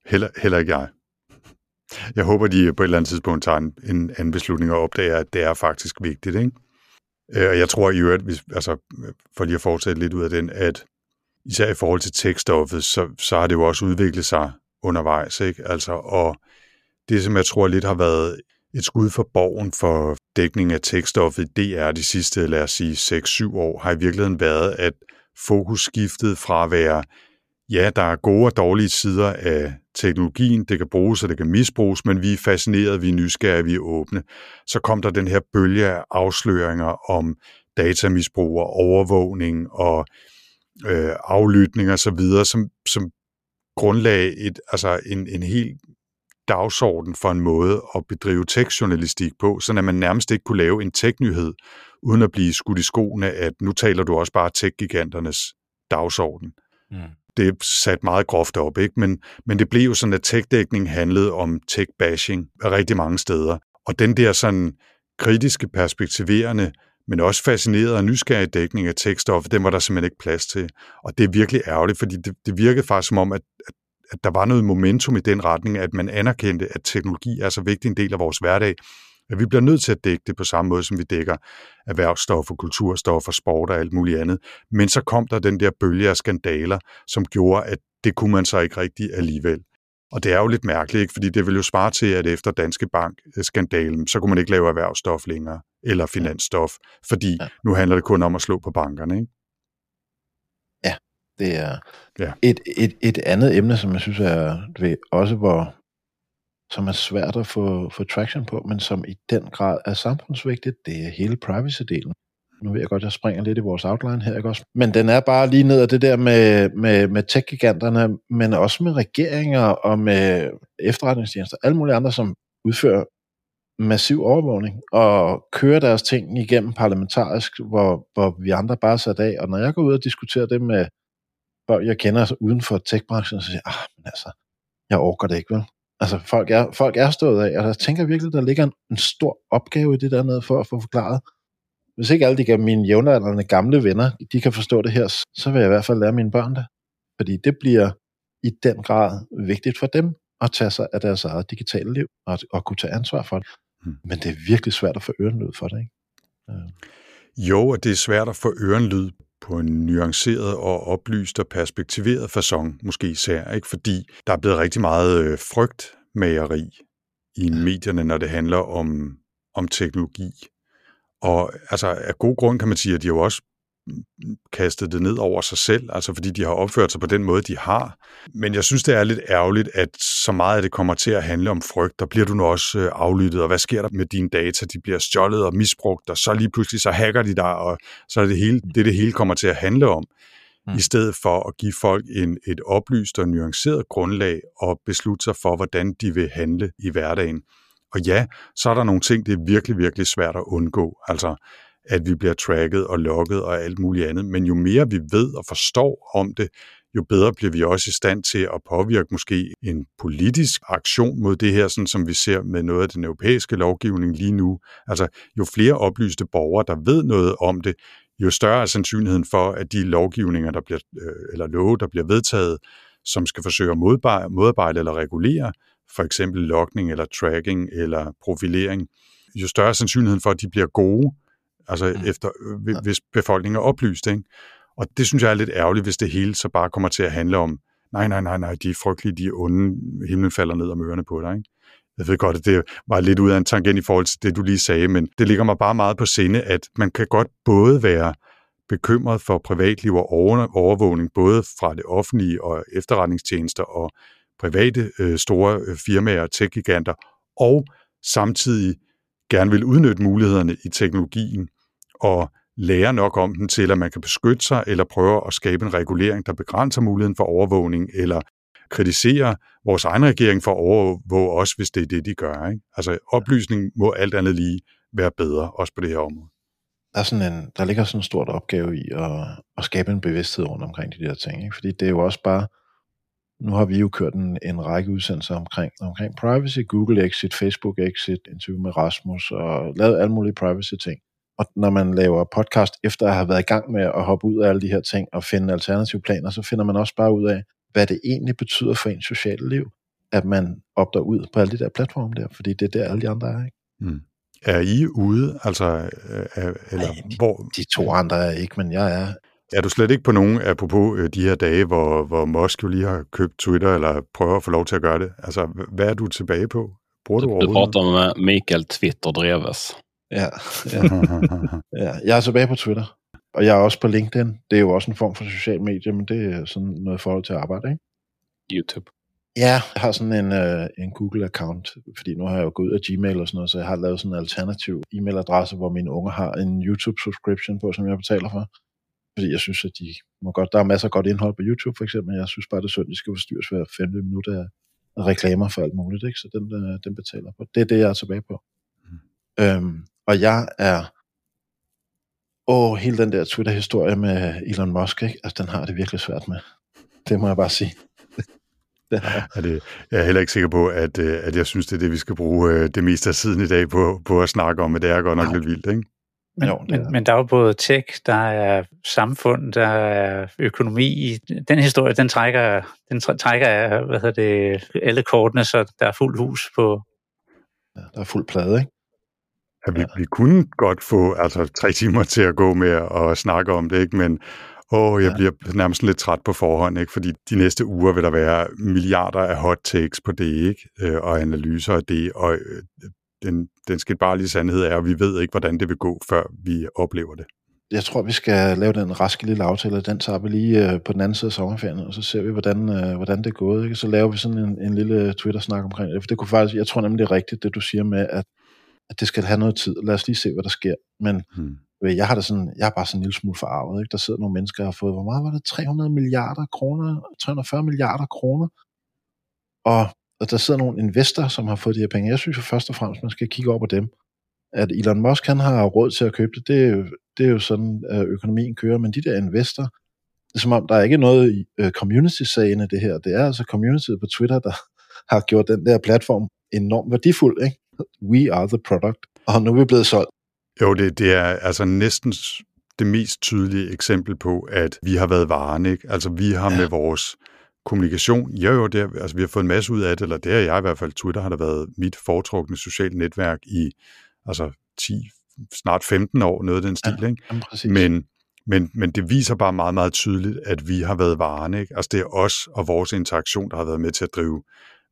heller, heller ikke jeg. Jeg håber, de på et eller andet tidspunkt tager en, en anden beslutning og opdager, at det er faktisk vigtigt. Ikke? Øh, og jeg tror i øvrigt, hvis, altså, for lige at fortsætte lidt ud af den, at især i forhold til tekststoffet, så, så har det jo også udviklet sig undervejs. Ikke? Altså, og det, som jeg tror lidt har været et skud for borgen for dækning af tekststoffet det er de sidste, lad os sige, 6-7 år, har i virkeligheden været, at fokus skiftede fra at være, ja, der er gode og dårlige sider af teknologien, det kan bruges og det kan misbruges, men vi er fascineret, vi er nysgerrige, vi er åbne. Så kom der den her bølge af afsløringer om datamisbrug og overvågning og øh, aflytning og så videre, som, som grundlag et, altså en, en helt dagsorden for en måde at bedrive tekstjournalistik på, så at man nærmest ikke kunne lave en teknyhed, uden at blive skudt i skoene, at nu taler du også bare tech-giganternes dagsorden. Mm. Det er sat meget groft op, ikke? Men, men det blev jo sådan, at tech-dækning handlede om tech-bashing rigtig mange steder. Og den der sådan kritiske, perspektiverende, men også fascineret og nysgerrig dækning af tekststoffet, den var der simpelthen ikke plads til. Og det er virkelig ærgerligt, fordi det, det virkede faktisk som om, at, at, at der var noget momentum i den retning, at man anerkendte, at teknologi er så vigtig en del af vores hverdag, at vi bliver nødt til at dække det på samme måde, som vi dækker erhvervsstoffer, kulturstoffer, sport og alt muligt andet. Men så kom der den der bølge af skandaler, som gjorde, at det kunne man så ikke rigtig alligevel. Og det er jo lidt mærkeligt, ikke? fordi det vil jo svare til, at efter Danske Bank-skandalen, øh, så kunne man ikke lave erhvervsstof længere, eller finansstof, fordi ja. nu handler det kun om at slå på bankerne. Ikke? Ja, det er ja. Et, et, et andet emne, som jeg synes er ved, også, hvor som er svært at få, få traction på, men som i den grad er samfundsvigtigt, det er hele privacy-delen. Nu ved jeg godt, at jeg springer lidt i vores outline her, ikke også? Men den er bare lige ned af det der med, med, med tech-giganterne, men også med regeringer og med efterretningstjenester, alle mulige andre, som udfører massiv overvågning og kører deres ting igennem parlamentarisk, hvor, hvor vi andre bare sat af. Og når jeg går ud og diskuterer det med folk, jeg kender uden for tech-branchen, så siger jeg, ah, men altså, jeg overgår det ikke, vel? Altså, folk er, folk er stået af, og jeg tænker virkelig, der ligger en, en stor opgave i det dernede for at få forklaret, hvis ikke alle de mine jævnaldrende gamle venner, de kan forstå det her, så vil jeg i hvert fald lære mine børn det. Fordi det bliver i den grad vigtigt for dem at tage sig af deres eget digitale liv og, og kunne tage ansvar for det. Hmm. Men det er virkelig svært at få ørenlyd for det, ikke? Ja. Jo, og det er svært at få ørenlyd på en nuanceret og oplyst og perspektiveret façon, måske især, ikke? fordi der er blevet rigtig meget øh, frygtmageri i medierne, når det handler om, om teknologi. Og altså, af god grund kan man sige, at de jo også kastet det ned over sig selv, altså fordi de har opført sig på den måde, de har. Men jeg synes, det er lidt ærgerligt, at så meget af det kommer til at handle om frygt. Der bliver du nu også øh, aflyttet, og hvad sker der med dine data? De bliver stjålet og misbrugt, og så lige pludselig så hacker de dig, og så er det hele, det, det hele kommer til at handle om. Mm. I stedet for at give folk en, et oplyst og nuanceret grundlag og beslutte sig for, hvordan de vil handle i hverdagen. Og ja, så er der nogle ting, det er virkelig, virkelig svært at undgå. Altså, at vi bliver tracket og logget og alt muligt andet. Men jo mere vi ved og forstår om det, jo bedre bliver vi også i stand til at påvirke måske en politisk aktion mod det her, sådan som vi ser med noget af den europæiske lovgivning lige nu. Altså, jo flere oplyste borgere, der ved noget om det, jo større er sandsynligheden for, at de lovgivninger, der bliver, øh, eller love, der bliver vedtaget, som skal forsøge at modarbejde eller regulere, for eksempel logning eller tracking eller profilering, jo større er sandsynligheden for, at de bliver gode, altså mm. efter, øh, hvis befolkningen er oplyst. Ikke? Og det synes jeg er lidt ærgerligt, hvis det hele så bare kommer til at handle om, nej, nej, nej, nej, de er frygtelige, de er onde, himlen falder ned om ørerne på dig. Ikke? Jeg ved godt, at det var lidt ud af en tangent i forhold til det, du lige sagde, men det ligger mig bare meget på sinde, at man kan godt både være bekymret for privatliv og overvågning, både fra det offentlige og efterretningstjenester og private øh, store øh, firmaer og tech-giganter, og samtidig gerne vil udnytte mulighederne i teknologien og lære nok om den til, at man kan beskytte sig eller prøve at skabe en regulering, der begrænser muligheden for overvågning, eller kritisere vores egen regering for at overvåge os, hvis det er det, de gør. Ikke? Altså oplysning må alt andet lige være bedre, også på det her område. Der, er sådan en, der ligger sådan en stort opgave i at, at skabe en bevidsthed rundt omkring de der ting. Ikke? Fordi det er jo også bare, nu har vi jo kørt en, en række udsendelser omkring, omkring privacy, Google Exit, Facebook Exit, interview med Rasmus og lavet alle mulige privacy ting. Og når man laver podcast efter at have været i gang med at hoppe ud af alle de her ting og finde alternative planer, så finder man også bare ud af, hvad det egentlig betyder for ens sociale liv, at man opdager ud på alle de der platforme der, fordi det er der alle de andre er, ikke? Mm. Er I ude, altså, er, eller Ej, de, hvor, De to andre er ikke, men jeg er. er du slet ikke på nogen, apropos øh, de her dage, hvor, hvor Musk jo lige har købt Twitter, eller prøver at få lov til at gøre det? Altså, hvad er du tilbage på? Bruger du Du overhovedet pratar med Mikael Twitter Dreves. Ja, ja, ja. Jeg er tilbage på Twitter, og jeg er også på LinkedIn. Det er jo også en form for social medie, men det er sådan noget forhold til arbejde, ikke? YouTube. Ja, jeg har sådan en, øh, en Google-account, fordi nu har jeg jo gået ud af Gmail og sådan noget, så jeg har lavet sådan en alternativ e-mailadresse, hvor mine unger har en YouTube-subscription på, som jeg betaler for. Fordi jeg synes, at de må godt, der er masser af godt indhold på YouTube for eksempel, men jeg synes bare, det er synd, at de skal forstyrres hver 5 minutter af, reklamer for alt muligt, ikke? så den, øh, den betaler på. Det er det, jeg er tilbage på. Mm. Øhm, og jeg er, åh, hele den der Twitter-historie med Elon Musk, ikke? Altså, den har det virkelig svært med. Det må jeg bare sige. det har jeg. Er det, jeg er heller ikke sikker på, at, øh, at jeg synes, det er det, vi skal bruge øh, det meste af tiden i dag på, på at snakke om, men det er godt nok Nej. lidt vildt, ikke? Men, Jo, men, men der er jo både tech, der er samfund, der er økonomi. Den historie, den trækker, den tr- trækker hvad hedder det, alle kortene, så der er fuld hus på. Ja, der er fuld plade, ikke? At vi, vi kunne godt få altså, tre timer til at gå med at snakke om det, ikke? men åh, jeg Ja. bliver nærmest lidt træt på forhånd, ikke? fordi de næste uger vil der være milliarder af hot takes på det, ikke? Øh, og analyser af det, og øh, den, den skal bare lige sandhed er, og vi ved ikke, hvordan det vil gå, før vi oplever det. Jeg tror, vi skal lave den raske lille aftale, den tager vi lige øh, på den anden side af sommerferien, og så ser vi, hvordan, hvordan det er gået. Ikke? Så laver vi sådan en, en lille Twitter-snak omkring det. For det kunne faktisk, jeg tror nemlig, det er rigtigt, det du siger med, at, at det skal have noget tid. Lad os lige se, hvad der sker. Men Hmm. jeg har det sådan, jeg er bare sådan en lille smule forarvet. Ikke? Der sidder nogle mennesker, der har fået, hvor meget var det? 300 milliarder kroner? 340 milliarder kroner? Og, og der sidder nogle investorer, som har fået de her penge. Jeg synes jo først og fremmest, man skal kigge over på dem. At Elon Musk, han har råd til at købe det, det er jo, det er jo sådan, øh, økonomien kører. Men de der investorer, det er som om, der er ikke noget i øh, community-sagen i det her. Det er altså community på Twitter, der har gjort den der platform enormt værdifuld. Ikke? We are the product. Og nu er vi blevet solgt. Jo, det, det er altså næsten det mest tydelige eksempel på, at vi har været varen, ikke? Altså, vi har ja. med vores kommunikation, jo jo, det, er- altså, vi har fået en masse ud af det, eller det har jeg i hvert fald, Twitter har da været mit foretrukne sociale netværk i, altså, 10, snart 15 år, noget af den stil, ja. ikke? Jamen, præcis. Men, men, men det viser bare meget, meget tydeligt, at vi har været varen, ikke? Altså, det er os og vores interaktion, der har været med til at drive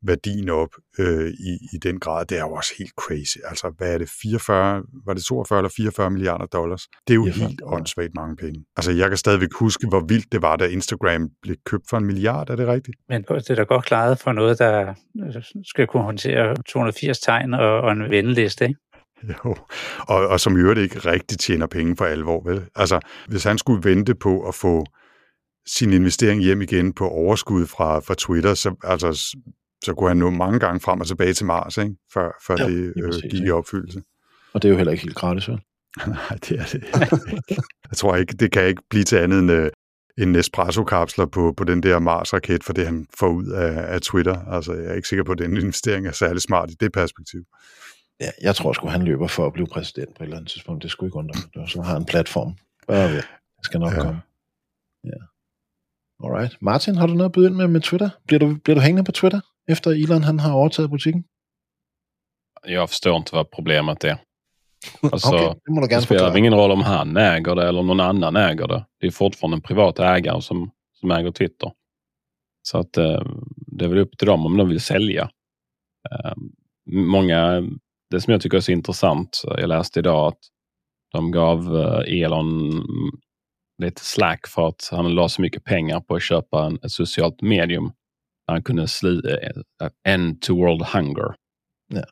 værdien op øh, i, i den grad. Det er jo også helt crazy. Altså, hvad er det? 44, var det 42 eller 44 milliarder dollars? Det er jo 44 helt dollars. åndssvagt mange penge. Altså, jeg kan stadigvæk huske, hvor vildt det var, da Instagram blev købt for en milliard. Er det rigtigt? Men det er da godt klaret for noget, der øh, skal kunne håndtere 280 tegn og, og en venneliste, ikke? Jo, og, og som i øvrigt ikke rigtig tjener penge for alvor, vel? Altså, hvis han skulle vente på at få sin investering hjem igen på overskud fra, fra Twitter, så, altså, så kunne han nå mange gange frem og tilbage til Mars, ikke? før, før Ja, det øh, præcis, gik i opfyldelse. Og det er jo heller ikke helt gratis, vel? Nej, det er det ikke. Jeg tror ikke, det kan ikke blive til andet end, øh, end Nespresso-kapsler på, på den der Mars-raket, for det han får ud af, af Twitter. Altså, jeg er ikke sikker på, at den investering er særlig smart i det perspektiv. Ja, jeg tror sgu, han løber for at blive præsident på et eller andet tidspunkt. Det skulle ikke undre mig. Så har han en platform. Bare ved. Det skal nok ja. komme. Ja. Alright. Martin, har du noget at byde ind med med Twitter? Bliver du, bliver du hængende på Twitter, efter Elon han har overtaget butikken? Jag förstår inte vad problemet är. Alltså, Okej, det må du Det spelar ingen roll om han äger det eller någon annan äger det. Det är fortfarande en privat ägare som, som äger Twitter. Så att eh, det är väl upp till dem om de vill sälja. Eh, många, det som jag tycker är så intressant, jag läste idag att de gav eh, Elon lite slack för att han la så mycket pengar på att köpa en, ett socialt medium. Han kunde sli, eh, end to world hunger. Ja.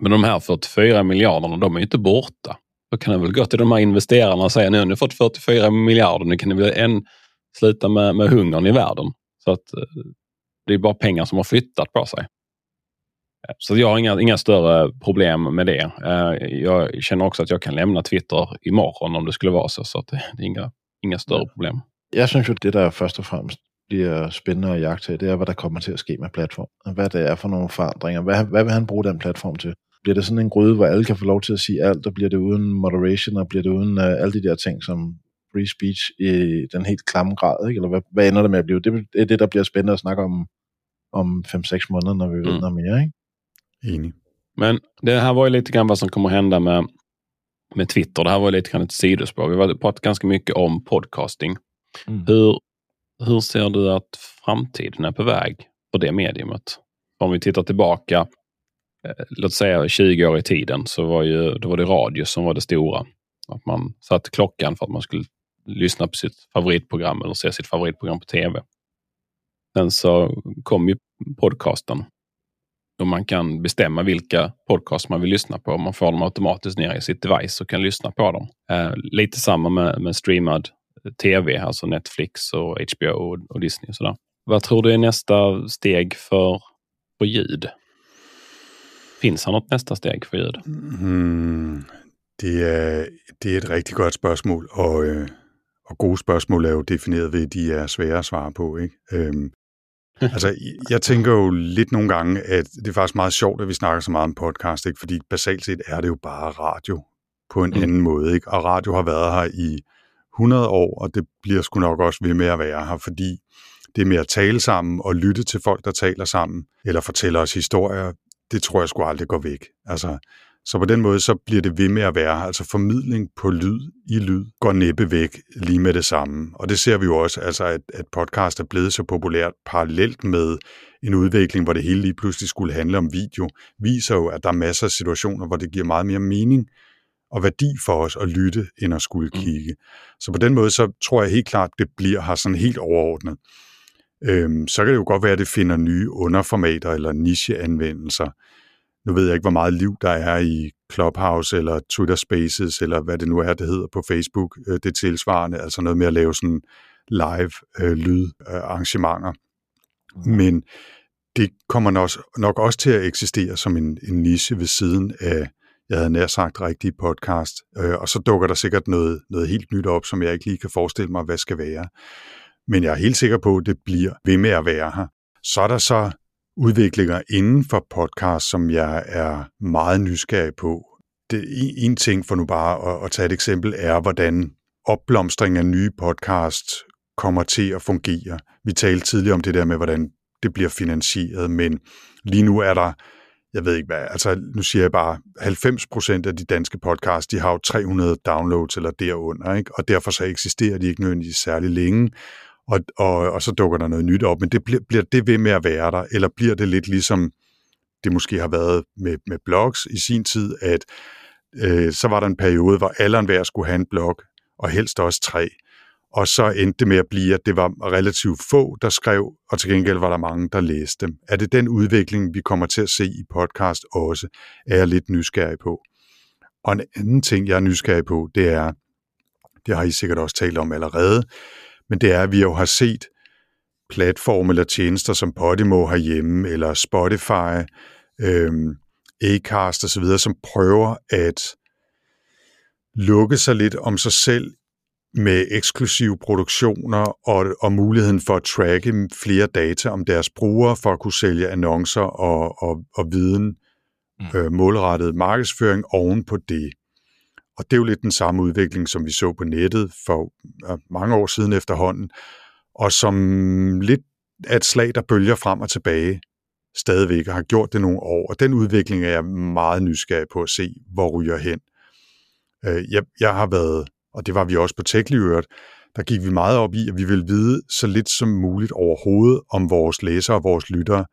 Men de här 44 miljarderna, de är ju inte borta. Då kan det väl gå till de här investerarna och säga nu har ni fått 44 miljarder, nu kan ni väl än sluta med, med hungern i världen. Så att eh, det är bara pengar som har flyttat på sig. Så jag har inga, inga större problem med det. Eh, Jag känner också att jag kan lämna Twitter imorgon om det skulle vara så. Så att det är inga, inga större problem. Jeg synes jo, det der først og fremmest bliver spændende at jagte, det er, hvad der kommer til at ske med platformen. Hvad det er for nogle forandringer. Hvad, hvad vil han bruge den platform til? Bliver det sådan en gryde, hvor alle kan få lov til at sige alt, og bliver det uden moderation, og bliver det uden uh, alle de der ting, som free speech i den helt klamme grad, ikke? eller hvad, hvad ender det med at blive? Det er det, der bliver spændende at snakke om om 5-6 måneder, når vi ved mm. noget mere. Ikke? Enig. Men det här var ju lite grann vad som kommer hända med, med Twitter. Det här var lite grann ett sidospår. Vi har pratat ganska mycket om podcasting. Mm. Hur, hur ser du att framtiden är på väg för det mediumet? Om vi tittar tillbaka, eh, låt säga 20 år i tiden, så var, ju, då var det radio som var det stora. Att man satte klockan för att man skulle lyssna på sitt favoritprogram eller se sitt favoritprogram på tv. Sen så kom ju podcasten och man kan bestämma vilka podcast man vill lyssna på. Man får dem automatiskt ner i sitt device och kan lyssna på dem. Eh, lite samma med, med streamad tv, alltså Netflix och HBO och, och Disney. Och sådär. Vad tror du är nästa steg för, för ljud? Finns det något nästa steg för ljud? Mm, det, er, det er et rigtig godt spørgsmål, og, øh, og gode spørgsmål er jo defineret ved, at de er svære at svare på. Ikke? Øhm, altså, jeg tænker jo lidt nogle gange, at det er faktisk meget sjovt, at vi snakker så meget om podcast, ikke? fordi basalt set er det jo bare radio på en mm. anden måde. Ikke? Og radio har været her i 100 år, og det bliver sgu nok også ved med at være her, fordi det med at tale sammen og lytte til folk, der taler sammen, eller fortæller os historier, det tror jeg sgu aldrig går væk. Altså, så på den måde, så bliver det ved med at være, altså formidling på lyd i lyd, går næppe væk lige med det samme. Og det ser vi jo også, altså at, at podcast er blevet så populært parallelt med en udvikling, hvor det hele lige pludselig skulle handle om video, viser jo, at der er masser af situationer, hvor det giver meget mere mening og værdi for os at lytte, end at skulle mm. kigge. Så på den måde, så tror jeg helt klart, det bliver her sådan helt overordnet. Øhm, så kan det jo godt være, at det finder nye underformater eller nicheanvendelser. Nu ved jeg ikke, hvor meget liv der er i Clubhouse eller Twitter Spaces, eller hvad det nu er, det hedder på Facebook. Øh, det tilsvarende, altså noget med at lave sådan live øh, lydarrangementer. Mm. Men det kommer nok, nok også til at eksistere som en, en niche ved siden af, jeg havde nær sagt, rigtige podcast. Øh, og så dukker der sikkert noget, noget helt nyt op, som jeg ikke lige kan forestille mig, hvad skal være. Men jeg er helt sikker på, at det bliver ved med at være her. Så er der så udviklinger inden for podcast, som jeg er meget nysgerrig på. Det, en ting for nu bare at, at tage et eksempel er, hvordan opblomstring af nye podcasts kommer til at fungere. Vi talte tidligere om det der med, hvordan det bliver finansieret, men lige nu er der, jeg ved ikke hvad, altså nu siger jeg bare, 90% af de danske podcasts, de har jo 300 downloads eller derunder, ikke? og derfor så eksisterer de ikke nødvendigvis særlig længe, og, og, og så dukker der noget nyt op. Men det bliver, bliver det ved med at være der, eller bliver det lidt ligesom det måske har været med, med blogs i sin tid, at øh, så var der en periode, hvor alle hver skulle have en blog, og helst også tre. Og så endte det med at blive, at det var relativt få, der skrev, og til gengæld var der mange, der læste dem. Er det den udvikling, vi kommer til at se i podcast også, er jeg lidt nysgerrig på. Og en anden ting, jeg er nysgerrig på, det er, det har I sikkert også talt om allerede, men det er, at vi jo har set platforme eller tjenester som Podimo herhjemme, eller Spotify, øhm, Acast osv., som prøver at lukke sig lidt om sig selv med eksklusive produktioner og, og muligheden for at tracke flere data om deres brugere for at kunne sælge annoncer og, og, og viden, mm. øh, målrettet markedsføring oven på det. Og det er jo lidt den samme udvikling, som vi så på nettet for mange år siden efterhånden, og som lidt er et slag, der bølger frem og tilbage stadigvæk, og har gjort det nogle år. Og den udvikling er jeg meget nysgerrig på at se, hvor ryger hen. Øh, jeg, jeg har været, og det var vi også på TechLivet, der gik vi meget op i, at vi vil vide så lidt som muligt overhovedet om vores læsere og vores lyttere,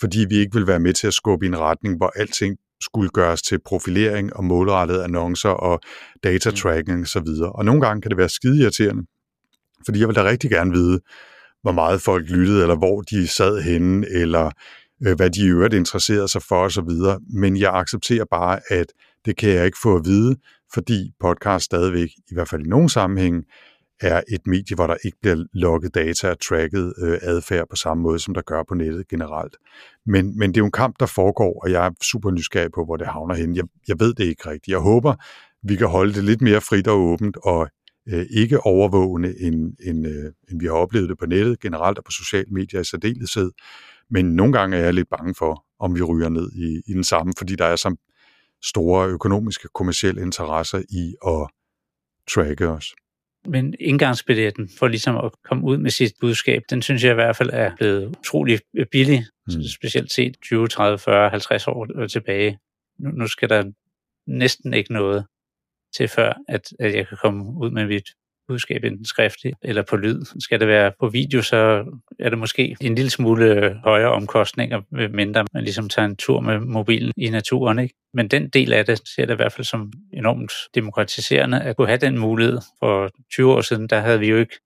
fordi vi ikke vil være med til at skubbe i en retning, hvor alting skulle gøres til profilering og målrettede annoncer og data mm. tracking osv. Og, og nogle gange kan det være skide irriterende, fordi jeg vil da rigtig gerne vide, hvor meget folk lyttede, eller hvor de sad henne, eller øh, hvad de i øvrigt interesserede sig for osv. Men jeg accepterer bare, at det kan jeg ikke få at vide, fordi podcast stadigvæk, i hvert fald i nogle sammenhænge, er et medie, hvor der ikke bliver logget data og tracket øh, adfærd på samme måde, som der gør på nettet generelt. Men, men det er jo en kamp, der foregår, og jeg er super nysgerrig på, hvor det havner hen. Jeg, jeg ved det ikke rigtigt. Jeg håber, vi kan holde det lidt mere frit og åbent, og øh, ikke overvågende, end, end, øh, end vi har oplevet det på nettet generelt og på sociale medier i særdeleshed. Men nogle gange er jeg lidt bange for, om vi ryger ned i, i den samme, fordi der er så store økonomiske, kommersielle interesser i at tracke os. Men indgangsbilletten for ligesom at komme ud med sit budskab, den synes jeg i hvert fald er blevet utrolig billig, mm. specielt set 20, 30, 40, 50 år tilbage. Nu, nu skal der næsten ikke noget til før, at, at jeg kan komme ud med mit budskab enten skriftligt eller på lyd. Skal det være på video, så er det måske en lille smule højere omkostninger, mindre man ligesom tager en tur med mobilen i naturen. Ikke? Men den del af det ser det i hvert fald som enormt demokratiserende at kunne have den mulighed. For 20 år siden, der havde vi jo ikke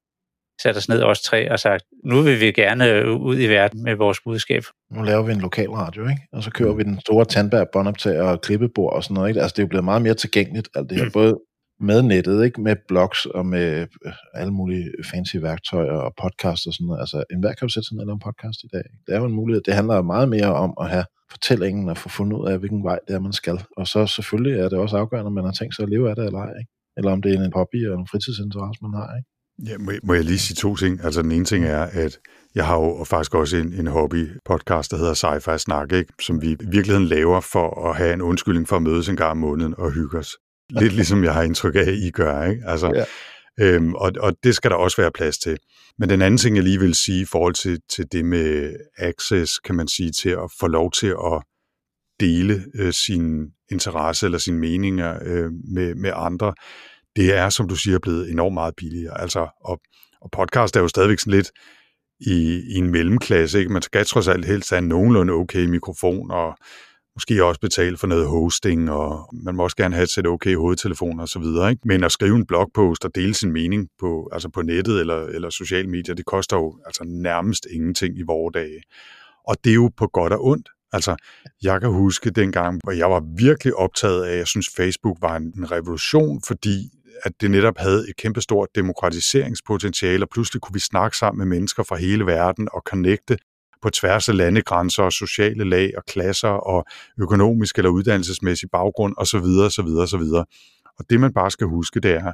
sat os ned os tre og sagt, nu vil vi gerne ud i verden med vores budskab. Nu laver vi en lokal radio, ikke? og så kører vi den store Tandberg båndoptager og klippebord og sådan noget. Ikke? Altså, det er jo blevet meget mere tilgængeligt, alt det her. Både med nettet, ikke? med blogs og med øh, alle mulige fancy værktøjer og podcast og sådan noget. Altså, enhver kan jo sætte sig ned og lave en podcast i dag. Det er jo en mulighed. Det handler meget mere om at have fortællingen og få fundet ud af, hvilken vej det er, man skal. Og så selvfølgelig er det også afgørende, om man har tænkt sig at leve af det eller ej. Ikke? Eller om det er en hobby eller en fritidsinteresse, man har. Ikke? Ja, må, må jeg lige sige to ting? Altså den ene ting er, at jeg har jo faktisk også en, en hobby-podcast, der hedder Sci-Fi Snak, ikke? som vi i virkeligheden laver for at have en undskyldning for at mødes en gang om måneden og hygge os. Lidt ligesom jeg har indtryk af, I gør. Ikke? Altså, ja. øhm, og, og det skal der også være plads til. Men den anden ting, jeg lige vil sige i forhold til, til det med access, kan man sige, til at få lov til at dele øh, sin interesse eller sine meninger øh, med, med andre, det er, som du siger, blevet enormt meget billigere. Altså, og, og podcast er jo stadigvæk sådan lidt i, i en mellemklasse. Ikke? Man skal trods alt helst have en nogenlunde okay mikrofon, og måske også betale for noget hosting, og man må også gerne have et sæt okay hovedtelefoner og så videre. Ikke? Men at skrive en blogpost og dele sin mening på, altså på nettet eller, eller sociale medier, det koster jo altså nærmest ingenting i vores dage. Og det er jo på godt og ondt. Altså, jeg kan huske dengang, hvor jeg var virkelig optaget af, at jeg synes, Facebook var en revolution, fordi at det netop havde et kæmpestort demokratiseringspotentiale, og pludselig kunne vi snakke sammen med mennesker fra hele verden og connecte på tværs af landegrænser og sociale lag og klasser og økonomisk eller uddannelsesmæssig baggrund osv. osv. osv. Og det man bare skal huske, det er,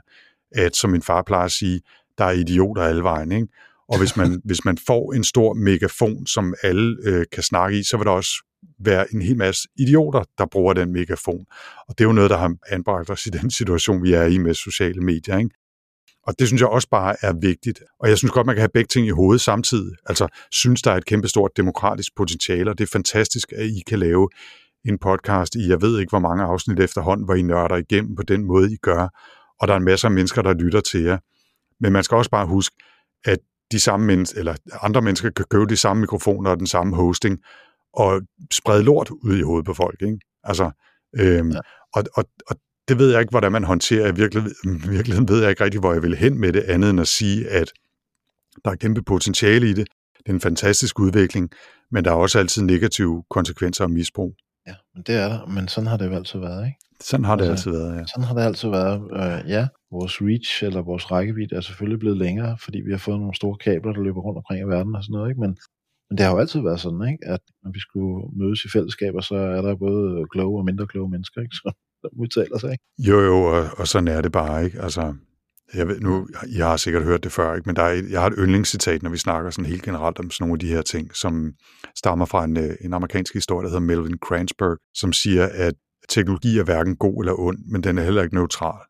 at som min far plejer at sige, der er idioter alle vejen, ikke? Og hvis man, hvis man får en stor megafon, som alle øh, kan snakke i, så vil der også være en hel masse idioter, der bruger den megafon. Og det er jo noget, der har anbragt os i den situation, vi er i med sociale medier. Ikke? Og det synes jeg også bare er vigtigt. Og jeg synes godt, man kan have begge ting i hovedet samtidig. Altså, synes der er et kæmpestort demokratisk potentiale, og det er fantastisk, at I kan lave en podcast i, jeg ved ikke, hvor mange afsnit efterhånden, hvor I nørder igennem på den måde, I gør. Og der er en masse af mennesker, der lytter til jer. Men man skal også bare huske, at de samme mennesker, eller andre mennesker kan købe de samme mikrofoner og den samme hosting, og sprede lort ud i hovedet på folk. Ikke? Altså, øhm, ja. og, og, og det ved jeg ikke, hvordan man håndterer. I virkeligheden, virkeligheden ved jeg ikke rigtig, hvor jeg vil hen med det, andet end at sige, at der er kæmpe potentiale i det. Det er en fantastisk udvikling, men der er også altid negative konsekvenser af misbrug. Ja, men det er der, men sådan har det jo altid været, ikke? Sådan har det altså, altid været, ja. Sådan har det altid været. Uh, ja, vores reach eller vores rækkevidde er selvfølgelig blevet længere, fordi vi har fået nogle store kabler, der løber rundt omkring i verden og sådan noget, ikke? Men, men det har jo altid været sådan, ikke? at når vi skulle mødes i fællesskaber, så er der både kloge og mindre kloge mennesker, ikke? Så, udtaler sig. Ikke? Jo, jo, og, og sådan er det bare. ikke. Altså, jeg ved, nu, jeg har sikkert hørt det før, ikke? men der er et, jeg har et yndlingscitat, når vi snakker sådan helt generelt om sådan nogle af de her ting, som stammer fra en, øh, en amerikansk historie, der hedder Melvin Kranzberg, som siger, at teknologi er hverken god eller ond, men den er heller ikke neutral.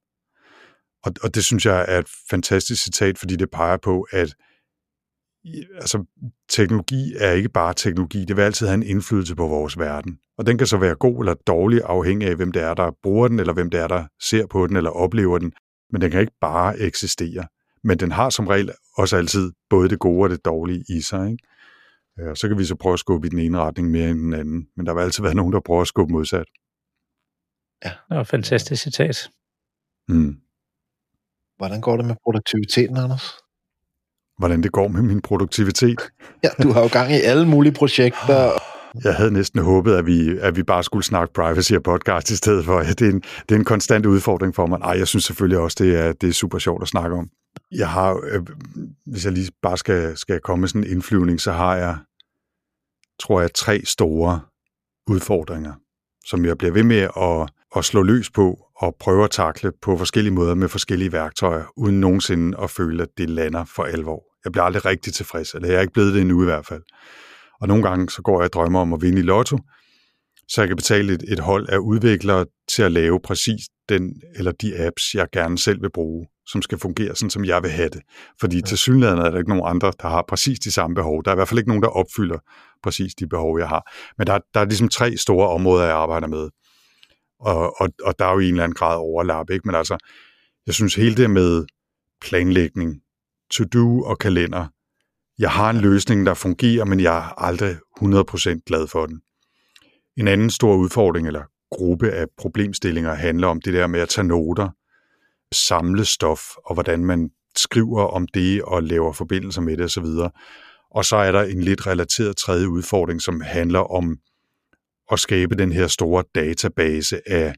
Og, og det synes jeg er et fantastisk citat, fordi det peger på, at altså, teknologi er ikke bare teknologi, det vil altid have en indflydelse på vores verden. Og den kan så være god eller dårlig, afhængig af, hvem det er, der bruger den, eller hvem det er, der ser på den eller oplever den. Men den kan ikke bare eksistere. Men den har som regel også altid både det gode og det dårlige i sig. Ikke? Og øh, så kan vi så prøve at skubbe i den ene retning mere end den anden. Men der vil altid være nogen, der prøver at skubbe modsat. Ja, det var fantastisk citat. Mm. Hvordan går det med produktiviteten, Anders? Hvordan det går med min produktivitet? ja, du har jo gang i alle mulige projekter. Jeg havde næsten håbet, at vi, at vi bare skulle snakke privacy og podcast i stedet for. Det er en, det er en konstant udfordring for mig. Ej, jeg synes selvfølgelig også, det er, det er super sjovt at snakke om. Jeg har, øh, hvis jeg lige bare skal, skal komme med sådan en indflyvning, så har jeg, tror jeg, tre store udfordringer, som jeg bliver ved med at, at slå løs på og prøve at takle på forskellige måder med forskellige værktøjer, uden nogensinde at føle, at det lander for alvor. Jeg bliver aldrig rigtig tilfreds, eller jeg er ikke blevet det endnu i hvert fald. Og nogle gange så går jeg og drømmer om at vinde i lotto, så jeg kan betale et, et hold af udviklere til at lave præcis den eller de apps, jeg gerne selv vil bruge, som skal fungere sådan, som jeg vil have det. Fordi ja. til synligheden er der ikke nogen andre, der har præcis de samme behov. Der er i hvert fald ikke nogen, der opfylder præcis de behov, jeg har. Men der, der er ligesom tre store områder, jeg arbejder med. Og, og, og der er jo i en eller anden grad overlap, ikke? Men altså, jeg synes hele det med planlægning, to-do og kalender, jeg har en løsning, der fungerer, men jeg er aldrig 100% glad for den. En anden stor udfordring eller gruppe af problemstillinger handler om det der med at tage noter, samle stof, og hvordan man skriver om det og laver forbindelser med det osv. Og så er der en lidt relateret tredje udfordring, som handler om at skabe den her store database af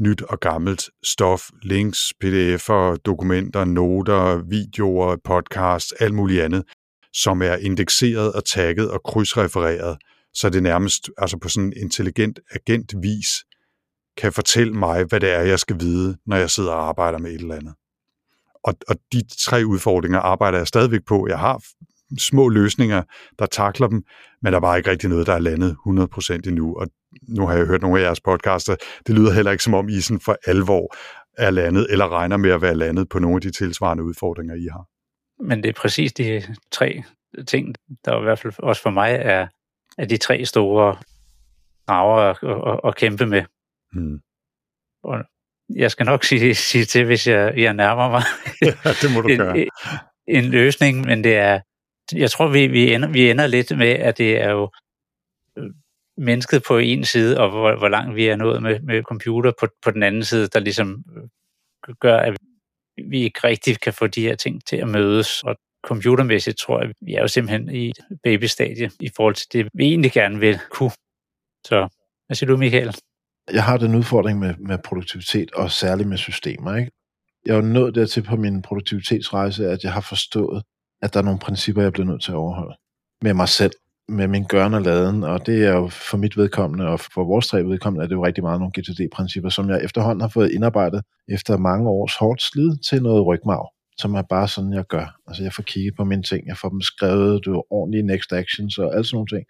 nyt og gammelt stof, links, pdf'er, dokumenter, noter, videoer, podcasts, alt muligt andet, som er indekseret og tagget og krydsrefereret, så det nærmest altså på sådan en intelligent agentvis kan fortælle mig, hvad det er, jeg skal vide, når jeg sidder og arbejder med et eller andet. Og, og de tre udfordringer arbejder jeg stadigvæk på. Jeg har små løsninger, der takler dem, men der er bare ikke rigtig noget, der er landet 100% endnu. Og nu har jeg hørt nogle af jeres podcaster, det lyder heller ikke som om I sådan for alvor er landet, eller regner med at være landet på nogle af de tilsvarende udfordringer, I har. Men det er præcis de tre ting, der i hvert fald også for mig er, er de tre store rager at, at, at kæmpe med. Hmm. Og jeg skal nok sige, sige til, hvis jeg, jeg nærmer mig ja, det må du en, gøre. en løsning, men det er, jeg tror, vi, vi, ender, vi ender lidt med, at det er jo øh, mennesket på en side, og hvor, hvor langt vi er nået med, med computer på, på den anden side, der ligesom øh, gør, at vi ikke rigtig kan få de her ting til at mødes. Og computermæssigt tror jeg, vi er jo simpelthen i babystadie i forhold til det, vi egentlig gerne vil kunne. Så hvad siger du, Michael? Jeg har den udfordring med, med produktivitet, og særligt med systemer. Ikke? Jeg er jo nået dertil på min produktivitetsrejse, at jeg har forstået, at der er nogle principper, jeg bliver nødt til at overholde. Med mig selv, med min gørn og laden, og det er jo for mit vedkommende, og for vores tre vedkommende, er det jo rigtig meget nogle GTD-principper, som jeg efterhånden har fået indarbejdet efter mange års hårdt slid til noget rygmarv, som er bare sådan, jeg gør. Altså jeg får kigget på mine ting, jeg får dem skrevet, du ordentlige next actions og alt sådan nogle ting.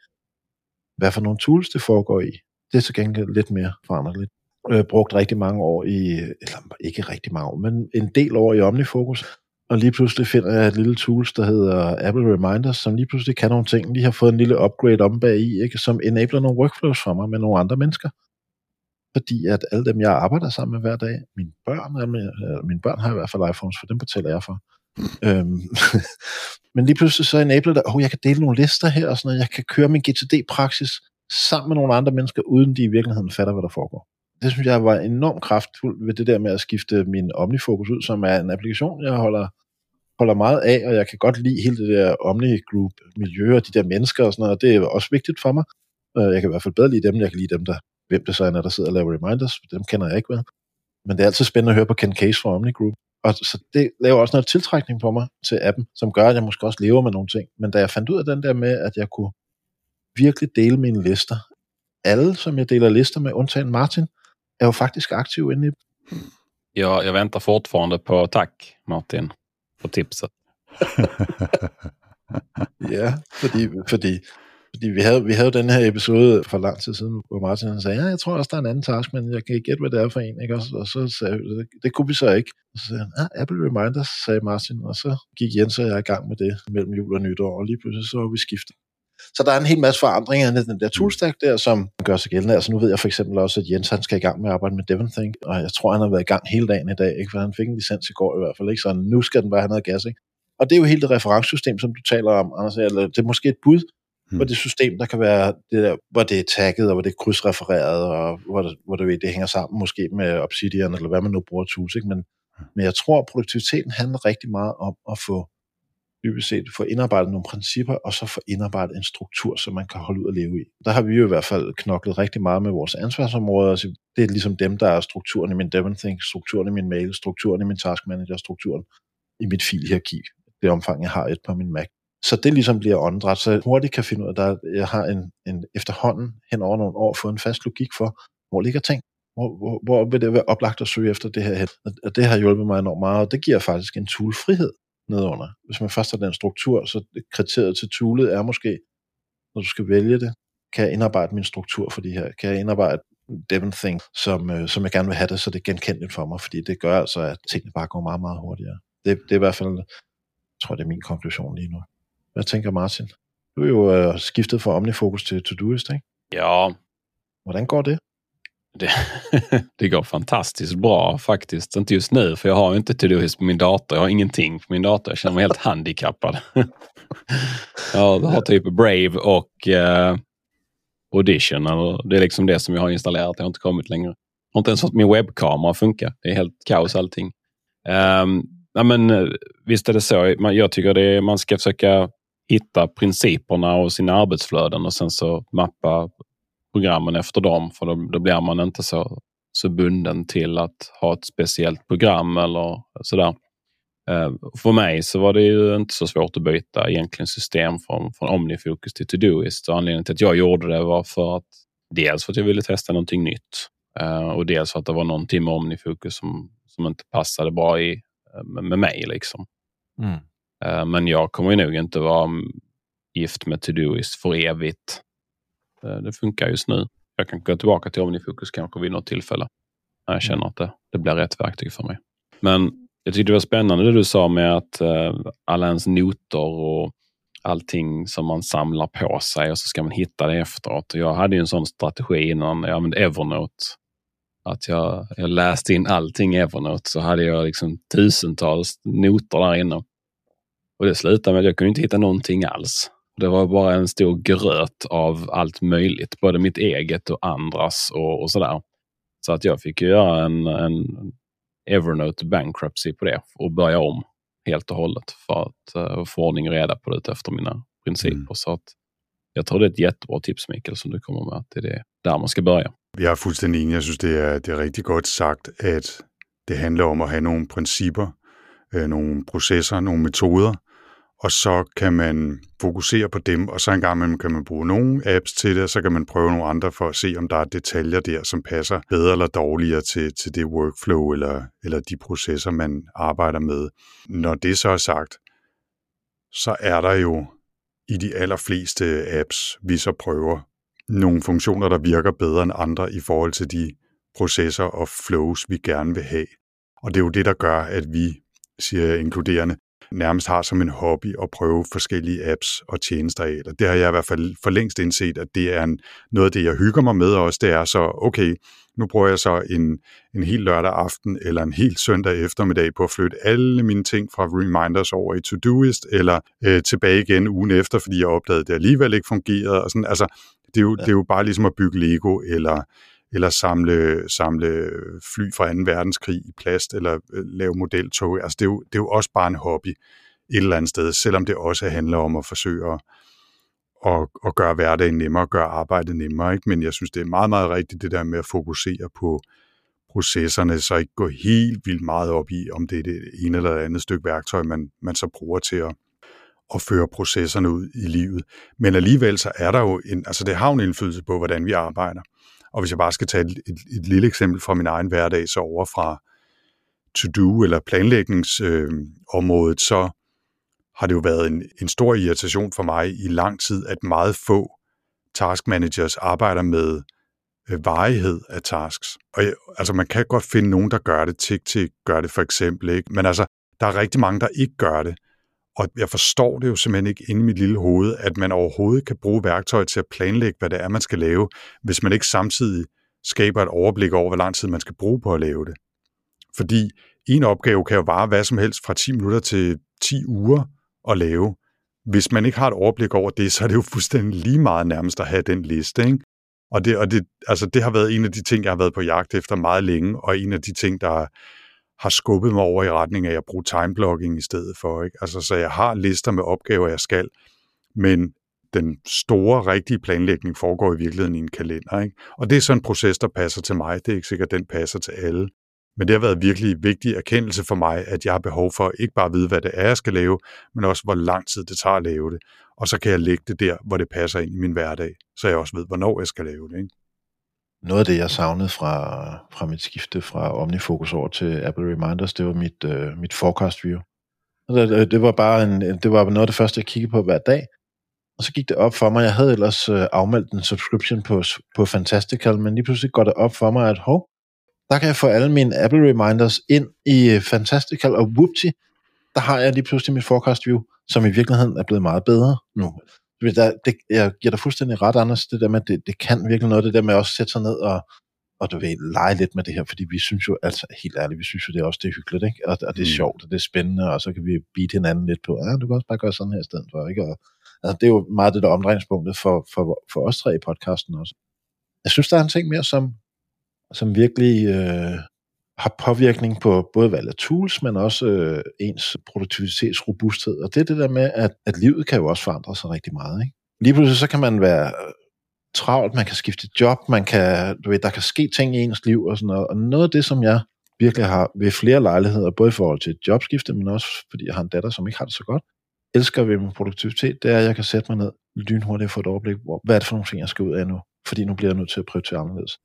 Hvad for nogle tools det foregår i, det er til gengæld lidt mere foranderligt. Jeg har brugt rigtig mange år i, eller ikke rigtig mange år, men en del år i OmniFocus, og lige pludselig finder jeg et lille tools, der hedder Apple Reminders, som lige pludselig kan nogle ting. De har fået en lille upgrade om bag i, ikke? som enabler nogle workflows for mig med nogle andre mennesker. Fordi at alle dem, jeg arbejder sammen med hver dag, mine børn, øh, eller øh, mine børn har i hvert fald iPhones, for dem betaler jeg for. øhm, men lige pludselig så enabler der, oh, jeg kan dele nogle lister her og sådan noget, jeg kan køre min GTD-praksis sammen med nogle andre mennesker, uden de i virkeligheden fatter, hvad der foregår det synes jeg var enormt kraftfuldt ved det der med at skifte min OmniFocus ud, som er en applikation, jeg holder, holder meget af, og jeg kan godt lide hele det der OmniGroup-miljø og de der mennesker og sådan noget, og det er også vigtigt for mig. Øh, jeg kan i hvert fald bedre lide dem, jeg kan lide dem, der, hvem det så er, når der sidder og laver reminders, dem kender jeg ikke vel? Men det er altid spændende at høre på Ken Case fra OmniGroup. Og så det laver også noget tiltrækning på mig til appen, som gør, at jeg måske også lever med nogle ting. Men da jeg fandt ud af den der med, at jeg kunne virkelig dele mine lister, alle, som jeg deler lister med, undtagen Martin, er jo faktisk aktiv inde i Ja, jag väntar fortfarande på tack Martin för tipset. ja, fordi, fordi, fordi vi, havde, vi havde den her episode for lang tid siden, hvor Martin han sagde, ja, jeg tror også, der er en anden task, men jeg kan ikke gætte, hvad det er for en. Ikke? Og, så, og så sagde det, det kunne vi så ikke. Og så sagde han, ja, Apple Reminders, sagde Martin, og så gik Jens og jeg i gang med det mellem jul og nytår, og lige pludselig så var vi skiftet. Så der er en hel masse forandringer i den der toolstack der, som gør sig gældende. Altså nu ved jeg for eksempel også, at Jens han skal i gang med at arbejde med DevonThink, og jeg tror, han har været i gang hele dagen i dag, ikke? for han fik en licens i går i hvert fald, ikke? så nu skal den bare have noget gas. Ikke? Og det er jo helt det referencesystem, som du taler om, Anders, eller det er måske et bud hmm. på det system, der kan være, det der, hvor det er tagget, og hvor det er krydsrefereret, og hvor, det, hvor det, det hænger sammen måske med Obsidian, eller hvad man nu bruger tools. Ikke? Men, men jeg tror, at produktiviteten handler rigtig meget om at få dybest set få indarbejdet nogle principper, og så få indarbejdet en struktur, som man kan holde ud og leve i. Der har vi jo i hvert fald knoklet rigtig meget med vores ansvarsområder. og det er ligesom dem, der er strukturen i min Devonthink, strukturen i min mail, strukturen i min task manager, strukturen i mit filhierarki, det omfang, jeg har et på min Mac. Så det ligesom bliver åndedræt, så jeg hurtigt kan finde ud af, at jeg har en, en efterhånden hen over nogle år fået en fast logik for, hvor ligger ting. hvor, hvor, hvor vil det være oplagt at søge efter det her hen? Og det har hjulpet mig enormt meget, og det giver faktisk en tool frihed nedunder. Hvis man først har den struktur, så kriteriet til toolet er måske, når du skal vælge det, kan jeg indarbejde min struktur for de her? Kan jeg indarbejde Devon Thing, som, øh, som jeg gerne vil have det, så det er genkendeligt for mig, fordi det gør altså, at tingene bare går meget, meget hurtigere. Det, det er i hvert fald, jeg tror, det er min konklusion lige nu. Hvad tænker Martin? Du er jo øh, skiftet fra Omnifocus til Todoist, ikke? Ja. Hvordan går det? Det, det går fantastiskt bra faktiskt. Inte just nu, för jag har inte Todoist på min dator. Jag har ingenting på min dator. Jag känner mig helt handikappad. jag har typ Brave och eh, Audition. Eller det är liksom det som jag har installerat. Jag har inte kommit längre. Jag har inte ens fått min webbkamera att funka. Det är helt kaos allting. Um, ja, men, eh, visst är det så. Jag tycker det är, man ska försöka hitta principerna och sina arbetsflöden och sen så mappa programmen efter dem. För då, då blir man inte så, så bunden till att ha ett speciellt program eller sådär. Uh, för mig så var det ju inte så svårt att byta egentligen system från, från Omnifocus till Todoist. Och anledningen till att jag gjorde det var för att dels för att jag ville testa någonting nytt uh, och dels för att det var någonting med Omnifocus som, som inte passade bra i, uh, med, med mig. Liksom. Mm. men jag kommer ju nog inte vara gift med Todoist för evigt. Eh, det funkar just nu. Jag kan gå tillbaka till Omnifokus kanske vid något tillfälle när jag känner att det, det blir rätt verktyg för mig. Men jag tyckte det var spännande det du sa med att eh, alla ens noter och allting som man samlar på sig och så ska man hitta det efteråt. Jag hade ju en sån strategi innan jag använde Evernote. Att jag, jag läste in allting i Evernote så hade jag liksom tusentals noter där inne. Och det slutade med att jag kunde inte hitta någonting alls. Det var bara en stor gröt av allt möjligt, både mitt eget och andras och, och sådär. Så att jag fick göra en, en Evernote bankruptcy på det och börja om helt och hållet för att uh, få ordning och reda på det efter mina principer. Mm. Så att jag tror det är ett jättebra tips Mikael som du kommer med, att det är det, där man ska börja. Jeg er fuldstændig enig. Jeg synes, det er, det er rigtig godt sagt, at det handler om at have nogle principper, øh, nogle processer, nogle metoder, og så kan man fokusere på dem, og så en gang imellem kan man bruge nogle apps til det, og så kan man prøve nogle andre for at se, om der er detaljer der, som passer bedre eller dårligere til, til det workflow eller, eller de processer, man arbejder med. Når det så er sagt, så er der jo i de allerfleste apps, vi så prøver, nogle funktioner, der virker bedre end andre i forhold til de processer og flows, vi gerne vil have. Og det er jo det, der gør, at vi, siger jeg inkluderende, nærmest har som en hobby at prøve forskellige apps og tjenester af. Og det har jeg i hvert fald for længst indset, at det er en, noget af det, jeg hygger mig med også. Det er så, okay, nu bruger jeg så en, en helt lørdag aften eller en helt søndag eftermiddag på at flytte alle mine ting fra Reminders over i Todoist, eller øh, tilbage igen ugen efter, fordi jeg opdagede, at det alligevel ikke fungerede. Og sådan, altså, det er, jo, ja. det er jo bare ligesom at bygge Lego, eller eller samle, samle fly fra 2. verdenskrig i plast, eller øh, lave modeltog. Altså, det er, jo, det er jo også bare en hobby et eller andet sted, selvom det også handler om at forsøge at, at, at gøre hverdagen nemmere, gøre arbejdet nemmere. Ikke? Men jeg synes, det er meget, meget rigtigt, det der med at fokusere på processerne, så ikke gå helt vildt meget op i, om det er det ene eller andet stykke værktøj, man, man så bruger til at, at føre processerne ud i livet. Men alligevel så er der jo en, altså det har jo en indflydelse på, hvordan vi arbejder. Og hvis jeg bare skal tage et, et, et lille eksempel fra min egen hverdag, så over fra to-do eller planlægningsområdet, øh, så har det jo været en, en stor irritation for mig i lang tid, at meget få task managers arbejder med øh, varighed af tasks. Og jeg, altså man kan godt finde nogen, der gør det, TikTok gør det for eksempel, ikke? men altså der er rigtig mange, der ikke gør det. Og jeg forstår det jo simpelthen ikke inde i mit lille hoved, at man overhovedet kan bruge værktøj til at planlægge, hvad det er, man skal lave, hvis man ikke samtidig skaber et overblik over, hvor lang tid man skal bruge på at lave det. Fordi en opgave kan jo vare hvad som helst fra 10 minutter til 10 uger at lave. Hvis man ikke har et overblik over det, så er det jo fuldstændig lige meget nærmest at have den liste. Ikke? Og, det, og det, altså det har været en af de ting, jeg har været på jagt efter meget længe, og en af de ting, der har skubbet mig over i retning af at bruge timeblocking i stedet for. Ikke? Altså, så jeg har lister med opgaver, jeg skal, men den store, rigtige planlægning foregår i virkeligheden i en kalender. Ikke? Og det er sådan en proces, der passer til mig. Det er ikke sikkert, at den passer til alle. Men det har været virkelig vigtig erkendelse for mig, at jeg har behov for ikke bare at vide, hvad det er, jeg skal lave, men også hvor lang tid det tager at lave det. Og så kan jeg lægge det der, hvor det passer ind i min hverdag, så jeg også ved, hvornår jeg skal lave det. Ikke? Noget af det, jeg savnede fra, fra mit skifte fra OmniFocus over til Apple Reminders, det var mit, øh, mit forecast view. Det, det, var bare en, det var noget af det første, jeg kiggede på hver dag. Og så gik det op for mig, jeg havde ellers øh, afmeldt en subscription på, på Fantastical, men lige pludselig går det op for mig, at hov, der kan jeg få alle mine Apple Reminders ind i øh, Fantastical, og whoopty, der har jeg lige pludselig mit forecast view, som i virkeligheden er blevet meget bedre nu. Der, det, jeg giver dig fuldstændig ret, Anders, det der med, det, det kan virkelig noget, det der med at også sætte sig ned og, og du ved, lege lidt med det her, fordi vi synes jo, altså helt ærligt, vi synes jo, det er også det er hyggeligt, ikke? Og, og det er mm. sjovt, og det er spændende, og så kan vi beat hinanden lidt på, ja, du kan også bare gøre sådan her i stedet for, ikke? Og, altså, det er jo meget det der omdrejningspunktet for, for, for os tre i podcasten også. Jeg synes, der er en ting mere, som, som virkelig øh, har påvirkning på både valg af tools, men også øh, ens produktivitetsrobusthed. Og det er det der med, at, at livet kan jo også forandre sig rigtig meget. Ikke? Lige pludselig så kan man være travlt, man kan skifte job, man kan, du ved, der kan ske ting i ens liv og sådan noget. Og noget af det, som jeg virkelig har ved flere lejligheder, både i forhold til et jobskifte, men også fordi jeg har en datter, som ikke har det så godt, elsker ved min produktivitet, det er, at jeg kan sætte mig ned lynhurtigt og få et overblik, hvor, hvad er det for nogle ting, jeg skal ud af nu? Fordi nu bliver jeg nødt til at prioritere anderledes.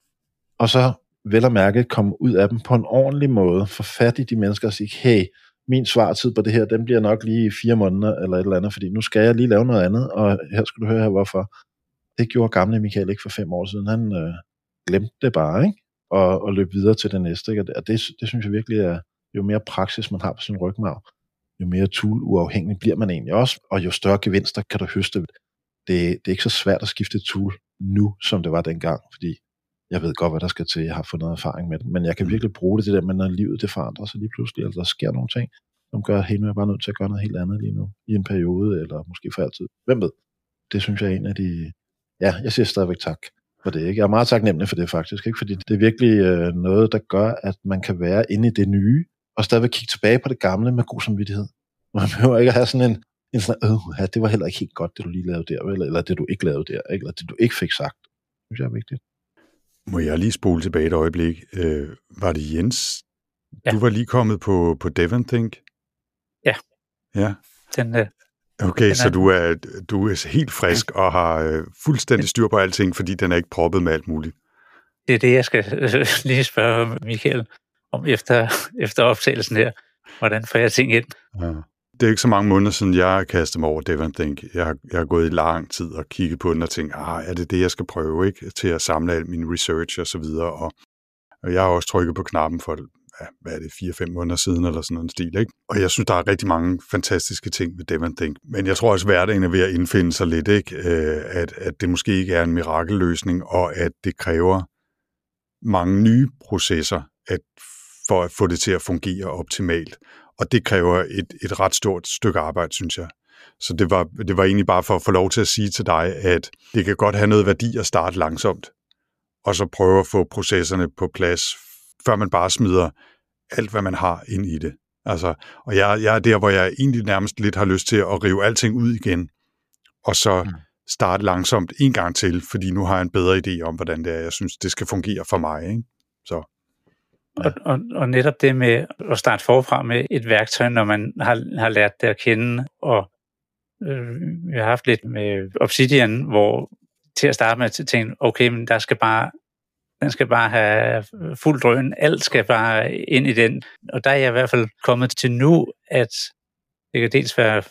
Og så vel at mærke komme ud af dem på en ordentlig måde, få fat i de mennesker og sige, hey, min svartid på det her, den bliver nok lige i fire måneder eller et eller andet, fordi nu skal jeg lige lave noget andet, og her skal du høre her, hvorfor. Det gjorde gamle Michael ikke for fem år siden. Han øh, glemte det bare, ikke? Og, og løb videre til det næste. Ikke? Og det, det synes jeg virkelig er, jo mere praksis man har på sin rygmarv, jo mere tool-uafhængig bliver man egentlig også, og jo større gevinster kan du høste. Det, det er ikke så svært at skifte tool nu, som det var dengang, fordi jeg ved godt, hvad der skal til, jeg har fået noget erfaring med det, men jeg kan mm. virkelig bruge det til det, men når livet det forandrer sig lige pludselig, eller der sker nogle ting, som gør, at nu er bare nødt til at gøre noget helt andet lige nu, i en periode, eller måske for altid. Hvem ved? Det synes jeg er en af de... Ja, jeg siger stadigvæk tak for det. Ikke? Jeg er meget taknemmelig for det faktisk, ikke? fordi det er virkelig øh, noget, der gør, at man kan være inde i det nye, og stadigvæk kigge tilbage på det gamle med god samvittighed. Man behøver ikke at have sådan en, en sådan, øh, ja, det var heller ikke helt godt, det du lige lavede der, eller, eller det du ikke lavede der, ikke? eller det du ikke fik sagt. Det synes jeg er vigtigt. Må jeg lige spole tilbage et øjeblik? Øh, var det Jens? Ja. Du var lige kommet på, på Devon Think? Ja. Ja. Den, øh, okay, den så du er, du er helt frisk og har øh, fuldstændig styr på alting, fordi den er ikke proppet med alt muligt. Det er det, jeg skal øh, lige spørge Michael om efter, efter optagelsen her. Hvordan får jeg ting ind? Ja det er ikke så mange måneder siden, jeg har kastet mig over Devon Think. Jeg har, jeg har gået i lang tid og kigget på den og tænkt, ah, er det det, jeg skal prøve, ikke? Til at samle al min research og så videre. Og, og jeg har også trykket på knappen for, ja, hvad er det, 4-5 måneder siden eller sådan en stil, ikke? Og jeg synes, der er rigtig mange fantastiske ting ved Devon Think. Men jeg tror også, at hverdagen er ved at indfinde sig lidt, ikke? Øh, at, at det måske ikke er en mirakelløsning, og at det kræver mange nye processer at, for at få det til at fungere optimalt. Og det kræver et, et ret stort stykke arbejde, synes jeg. Så det var, det var egentlig bare for at få lov til at sige til dig, at det kan godt have noget værdi at starte langsomt, og så prøve at få processerne på plads, før man bare smider alt, hvad man har ind i det. Altså, og jeg, jeg er der, hvor jeg egentlig nærmest lidt har lyst til at rive alting ud igen, og så mm. starte langsomt en gang til, fordi nu har jeg en bedre idé om, hvordan det er, jeg synes, det skal fungere for mig. Ikke? Så. Ja. Og, og, og netop det med at starte forfra med et værktøj, når man har, har lært det at kende, og øh, vi har haft lidt med Obsidian, hvor til at starte med tænke, okay, men der skal bare, den skal bare have fuld drøn, alt skal bare ind i den. Og der er jeg i hvert fald kommet til nu, at det kan dels være,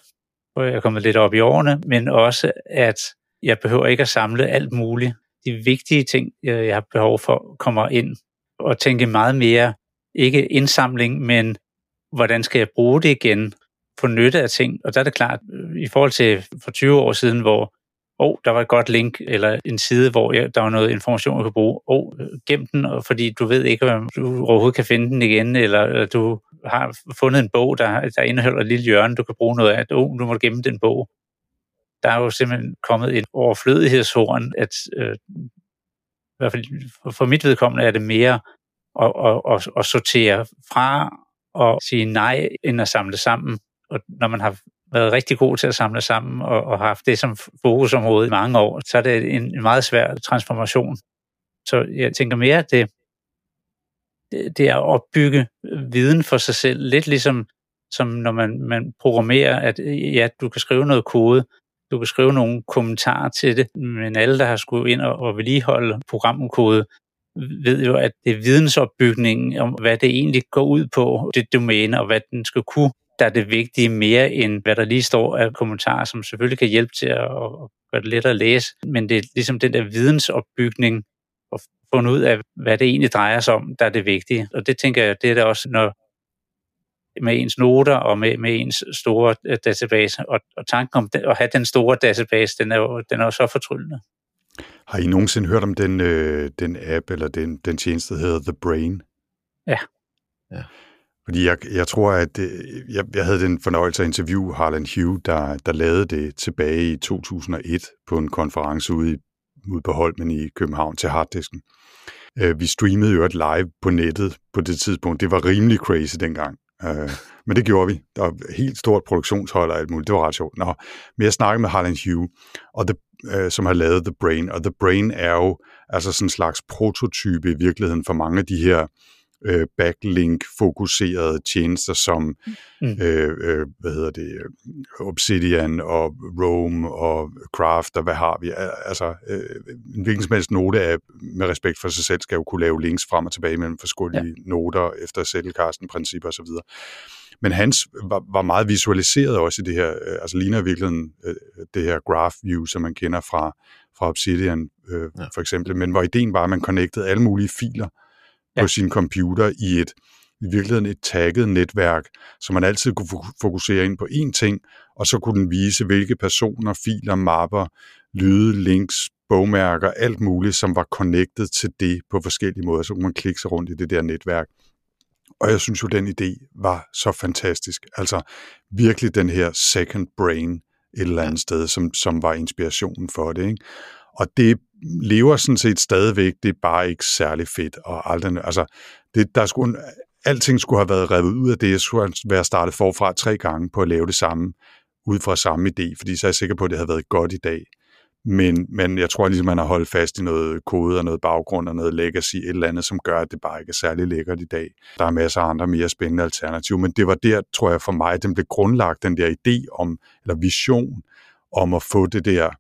hvor jeg er kommet lidt op i årene, men også, at jeg behøver ikke at samle alt muligt. De vigtige ting, jeg har behov for, kommer ind at tænke meget mere, ikke indsamling, men hvordan skal jeg bruge det igen, få nytte af ting. Og der er det klart, øh, i forhold til for 20 år siden, hvor oh, der var et godt link, eller en side, hvor jeg, der var noget information, jeg kunne bruge. Oh, gem den, fordi du ved ikke, om du overhovedet kan finde den igen, eller, eller du har fundet en bog, der, der indeholder et lille hjørne, du kan bruge noget af. Oh, du må gemme den bog. Der er jo simpelthen kommet et overflødighedshorn, at øh, hvert fald for mit vedkommende er det mere at, at, at, at sortere fra og sige nej, end at samle sammen. Og når man har været rigtig god til at samle sammen og, og haft det som fokusområde i mange år, så er det en, en meget svær transformation. Så jeg tænker mere, at det, det er at opbygge viden for sig selv. Lidt ligesom som når man, man programmerer, at ja, du kan skrive noget kode, du kan skrive nogle kommentarer til det, men alle, der har skulle ind og, og vedligeholde programkode, ved jo, at det er vidensopbygningen om, hvad det egentlig går ud på, det domæne, og hvad den skal kunne, der er det vigtige mere end, hvad der lige står af kommentarer, som selvfølgelig kan hjælpe til at, gøre det lettere at læse. Men det er ligesom den der vidensopbygning, og fundet ud af, hvad det egentlig drejer sig om, der er det vigtige. Og det tænker jeg, det er det også, når med ens noter og med, med ens store øh, database. Og, og tanken om at have den store database, den er jo, den er jo så fortryllende. Har I nogensinde hørt om den, øh, den app eller den, den tjeneste, der hedder The Brain? Ja. ja. Fordi jeg, jeg tror, at det, jeg, jeg havde den fornøjelse at interviewe Harlan Hugh, der, der lavede det tilbage i 2001 på en konference ude, i, ude på Holmen i København til Harddisken. Øh, vi streamede jo et live på nettet på det tidspunkt. Det var rimelig crazy dengang. Øh, men det gjorde vi. Der var helt stort produktionshold og alt muligt. Det var ret sjovt. Nå, men jeg snakkede med Harlan Hugh, og the, øh, som har lavet The Brain, og The Brain er jo altså sådan en slags prototype i virkeligheden for mange af de her øh, backlink-fokuserede tjenester som mm. øh, øh, hvad hedder det, Obsidian og Rome og Craft og hvad har vi. Altså, øh, en hvilken som helst note af, med respekt for sig selv skal jo kunne lave links frem og tilbage mellem forskellige ja. noter efter Zettelkasten-principper osv. Men hans var, var meget visualiseret også i det her, øh, altså ligner i virkeligheden øh, det her graph view, som man kender fra, fra Obsidian øh, ja. for eksempel, men hvor ideen var, at man connectede alle mulige filer ja. på sin computer i et i virkeligheden et tagget netværk, så man altid kunne fokusere ind på én ting, og så kunne den vise, hvilke personer, filer, mapper, lyde, links, bogmærker, alt muligt, som var connected til det på forskellige måder. Så kunne man klikke sig rundt i det der netværk. Og jeg synes jo, den idé var så fantastisk. Altså virkelig den her second brain et eller andet sted, som, som var inspirationen for det. Ikke? Og det lever sådan set stadigvæk, det er bare ikke særlig fedt. Og aldrig, altså, det, der skulle, alting skulle have været revet ud af det, jeg skulle være startet forfra tre gange på at lave det samme, ud fra samme idé, fordi så er jeg sikker på, at det havde været godt i dag. Men, men jeg tror ligesom, man har holdt fast i noget kode og noget baggrund og noget legacy, et eller andet, som gør, at det bare ikke er særlig lækkert i dag. Der er masser af andre mere spændende alternativer, men det var der, tror jeg for mig, den blev grundlagt, den der idé om, eller vision om at få det der,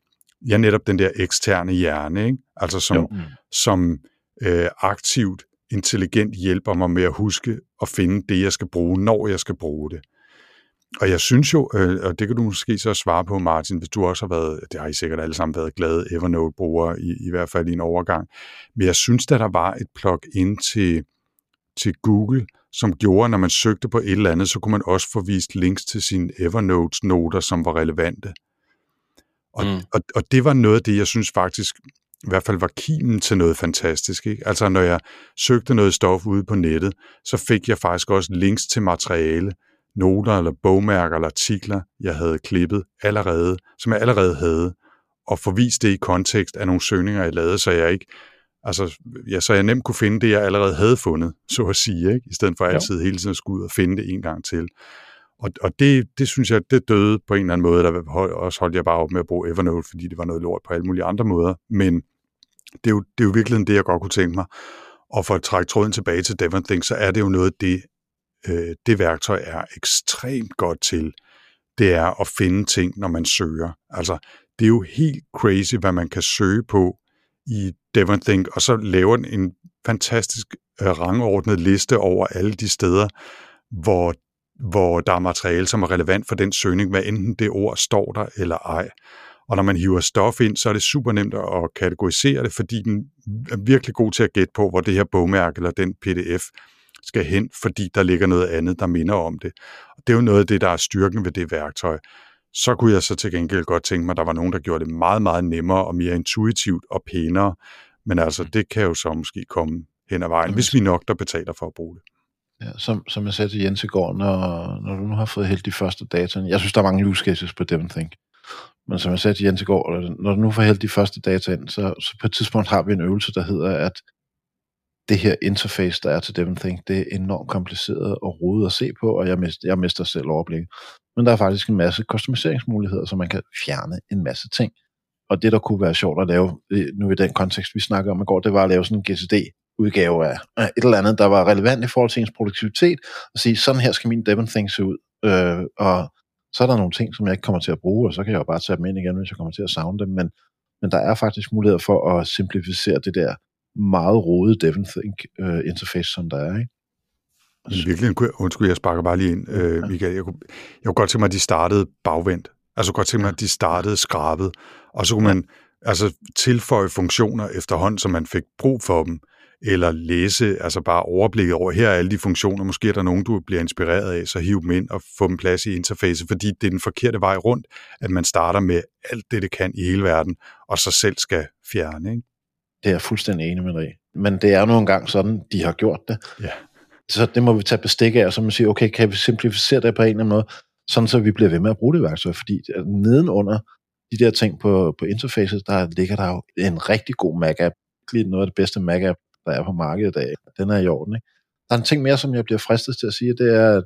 ja netop den der eksterne hjerne, ikke? altså som, mm. som øh, aktivt, intelligent hjælper mig med at huske og finde det, jeg skal bruge, når jeg skal bruge det. Og jeg synes jo, øh, og det kan du måske så svare på, Martin, hvis du også har været, det har I sikkert alle sammen været glade Evernote-brugere, i, i hvert fald i en overgang, men jeg synes, at der var et plug-in til, til Google, som gjorde, at når man søgte på et eller andet, så kunne man også få vist links til sine Evernote-noter, som var relevante. Og, mm. og, og det var noget af det, jeg synes faktisk, i hvert fald var kimen til noget fantastisk. Ikke? Altså når jeg søgte noget stof ude på nettet, så fik jeg faktisk også links til materiale, noter eller bogmærker eller artikler, jeg havde klippet allerede, som jeg allerede havde, og forvist det i kontekst af nogle søgninger, jeg lavede, så jeg ikke Altså, ja, så jeg nemt kunne finde det, jeg allerede havde fundet, så at sige, ikke? i stedet for altid ja. hele tiden at skulle ud og finde det en gang til. Og, og det, det synes jeg, det døde på en eller anden måde, der også holdt jeg bare op med at bruge Evernote, fordi det var noget lort på alle mulige andre måder, men det er jo, det er jo virkelig det, jeg godt kunne tænke mig. Og for at trække tråden tilbage til Devon Think, så er det jo noget, det øh, det værktøj er ekstremt godt til, det er at finde ting, når man søger. Altså, det er jo helt crazy, hvad man kan søge på i Devon Think, og så laver den en fantastisk øh, rangordnet liste over alle de steder, hvor, hvor der er materiale, som er relevant for den søgning, hvad enten det ord står der eller ej. Og når man hiver stof ind, så er det super nemt at kategorisere det, fordi den er virkelig god til at gætte på, hvor det her bogmærke eller den pdf skal hen, fordi der ligger noget andet, der minder om det. Og det er jo noget af det, der er styrken ved det værktøj. Så kunne jeg så til gengæld godt tænke mig, at der var nogen, der gjorde det meget, meget nemmere og mere intuitivt og pænere. Men altså, det kan jo så måske komme hen ad vejen, hvis vi nok der betaler for at bruge det. Ja, som, som jeg sagde til Jens i går, når, når du nu har fået helt de første data, jeg synes, der er mange use cases på Devon Think, men som jeg sagde til Jens i går, når du nu får helt de første data ind, så, så på et tidspunkt har vi en øvelse, der hedder, at det her interface, der er til Devon Think, det er enormt kompliceret og rodet at se på, og jeg mister, jeg mister selv overblik. Men der er faktisk en masse customiseringsmuligheder, så man kan fjerne en masse ting. Og det, der kunne være sjovt at lave, øh, nu i den kontekst, vi snakker om i går, det var at lave sådan en GCD-udgave af et eller andet, der var relevant i forhold til ens produktivitet, og sige, sådan her skal min Devon Think se ud. Øh, og så er der nogle ting, som jeg ikke kommer til at bruge, og så kan jeg jo bare tage dem ind igen, hvis jeg kommer til at savne dem, men, men der er faktisk muligheder for at simplificere det der meget rodet DevonThink uh, interface, som der er. Ikke? Men virkelig, undskyld, jeg sparker bare lige ind, øh, Michael. Jeg kunne, jeg kunne godt tænke mig, at de startede bagvendt. Altså godt tænke mig, at de startede skrabet, og så kunne man altså tilføje funktioner efterhånden, som man fik brug for dem, eller læse, altså bare overblikket over, her er alle de funktioner, måske er der nogen, du bliver inspireret af, så hiv dem ind og få dem plads i interface, fordi det er den forkerte vej rundt, at man starter med alt det, det kan i hele verden, og så selv skal fjerne. Ikke? Det er jeg fuldstændig enig med dig Men det er nu engang sådan, de har gjort det. Ja. Så det må vi tage bestik af, og så må vi sige, okay, kan vi simplificere det på en eller anden måde, sådan så vi bliver ved med at bruge det værktøj, fordi nedenunder de der ting på, på interfaces, der ligger der jo en rigtig god Mac-app, lige noget af det bedste Mac-app, der er på markedet i dag. Den er i orden, ikke? Der er en ting mere, som jeg bliver fristet til at sige, det er, at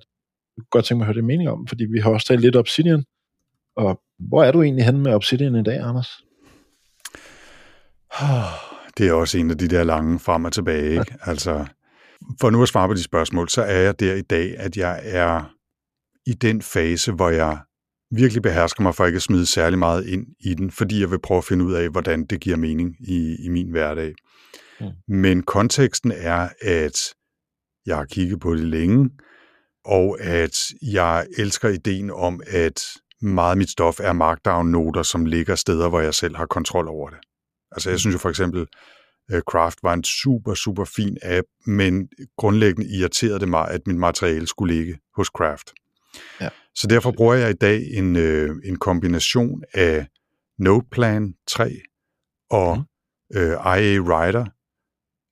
jeg kunne godt tænke mig at høre det mening om, fordi vi har også talt lidt Obsidian, og hvor er du egentlig henne med Obsidian i dag, Anders? Det er også en af de der lange frem og tilbage, ikke? Ja. Altså, for nu at svare på de spørgsmål, så er jeg der i dag, at jeg er i den fase, hvor jeg virkelig behersker mig for ikke at smide særlig meget ind i den, fordi jeg vil prøve at finde ud af, hvordan det giver mening i, i min hverdag. Mm. Men konteksten er, at jeg har kigget på det længe, og at jeg elsker ideen om, at meget af mit stof er markdown-noter, som ligger steder, hvor jeg selv har kontrol over det. Altså jeg mm. synes jo for eksempel, uh, Craft var en super, super fin app, men grundlæggende irriterede det mig, at mit materiale skulle ligge hos Craft. Ja. Så derfor bruger jeg i dag en, øh, en kombination af Noteplan 3 og mm. øh, IA Writer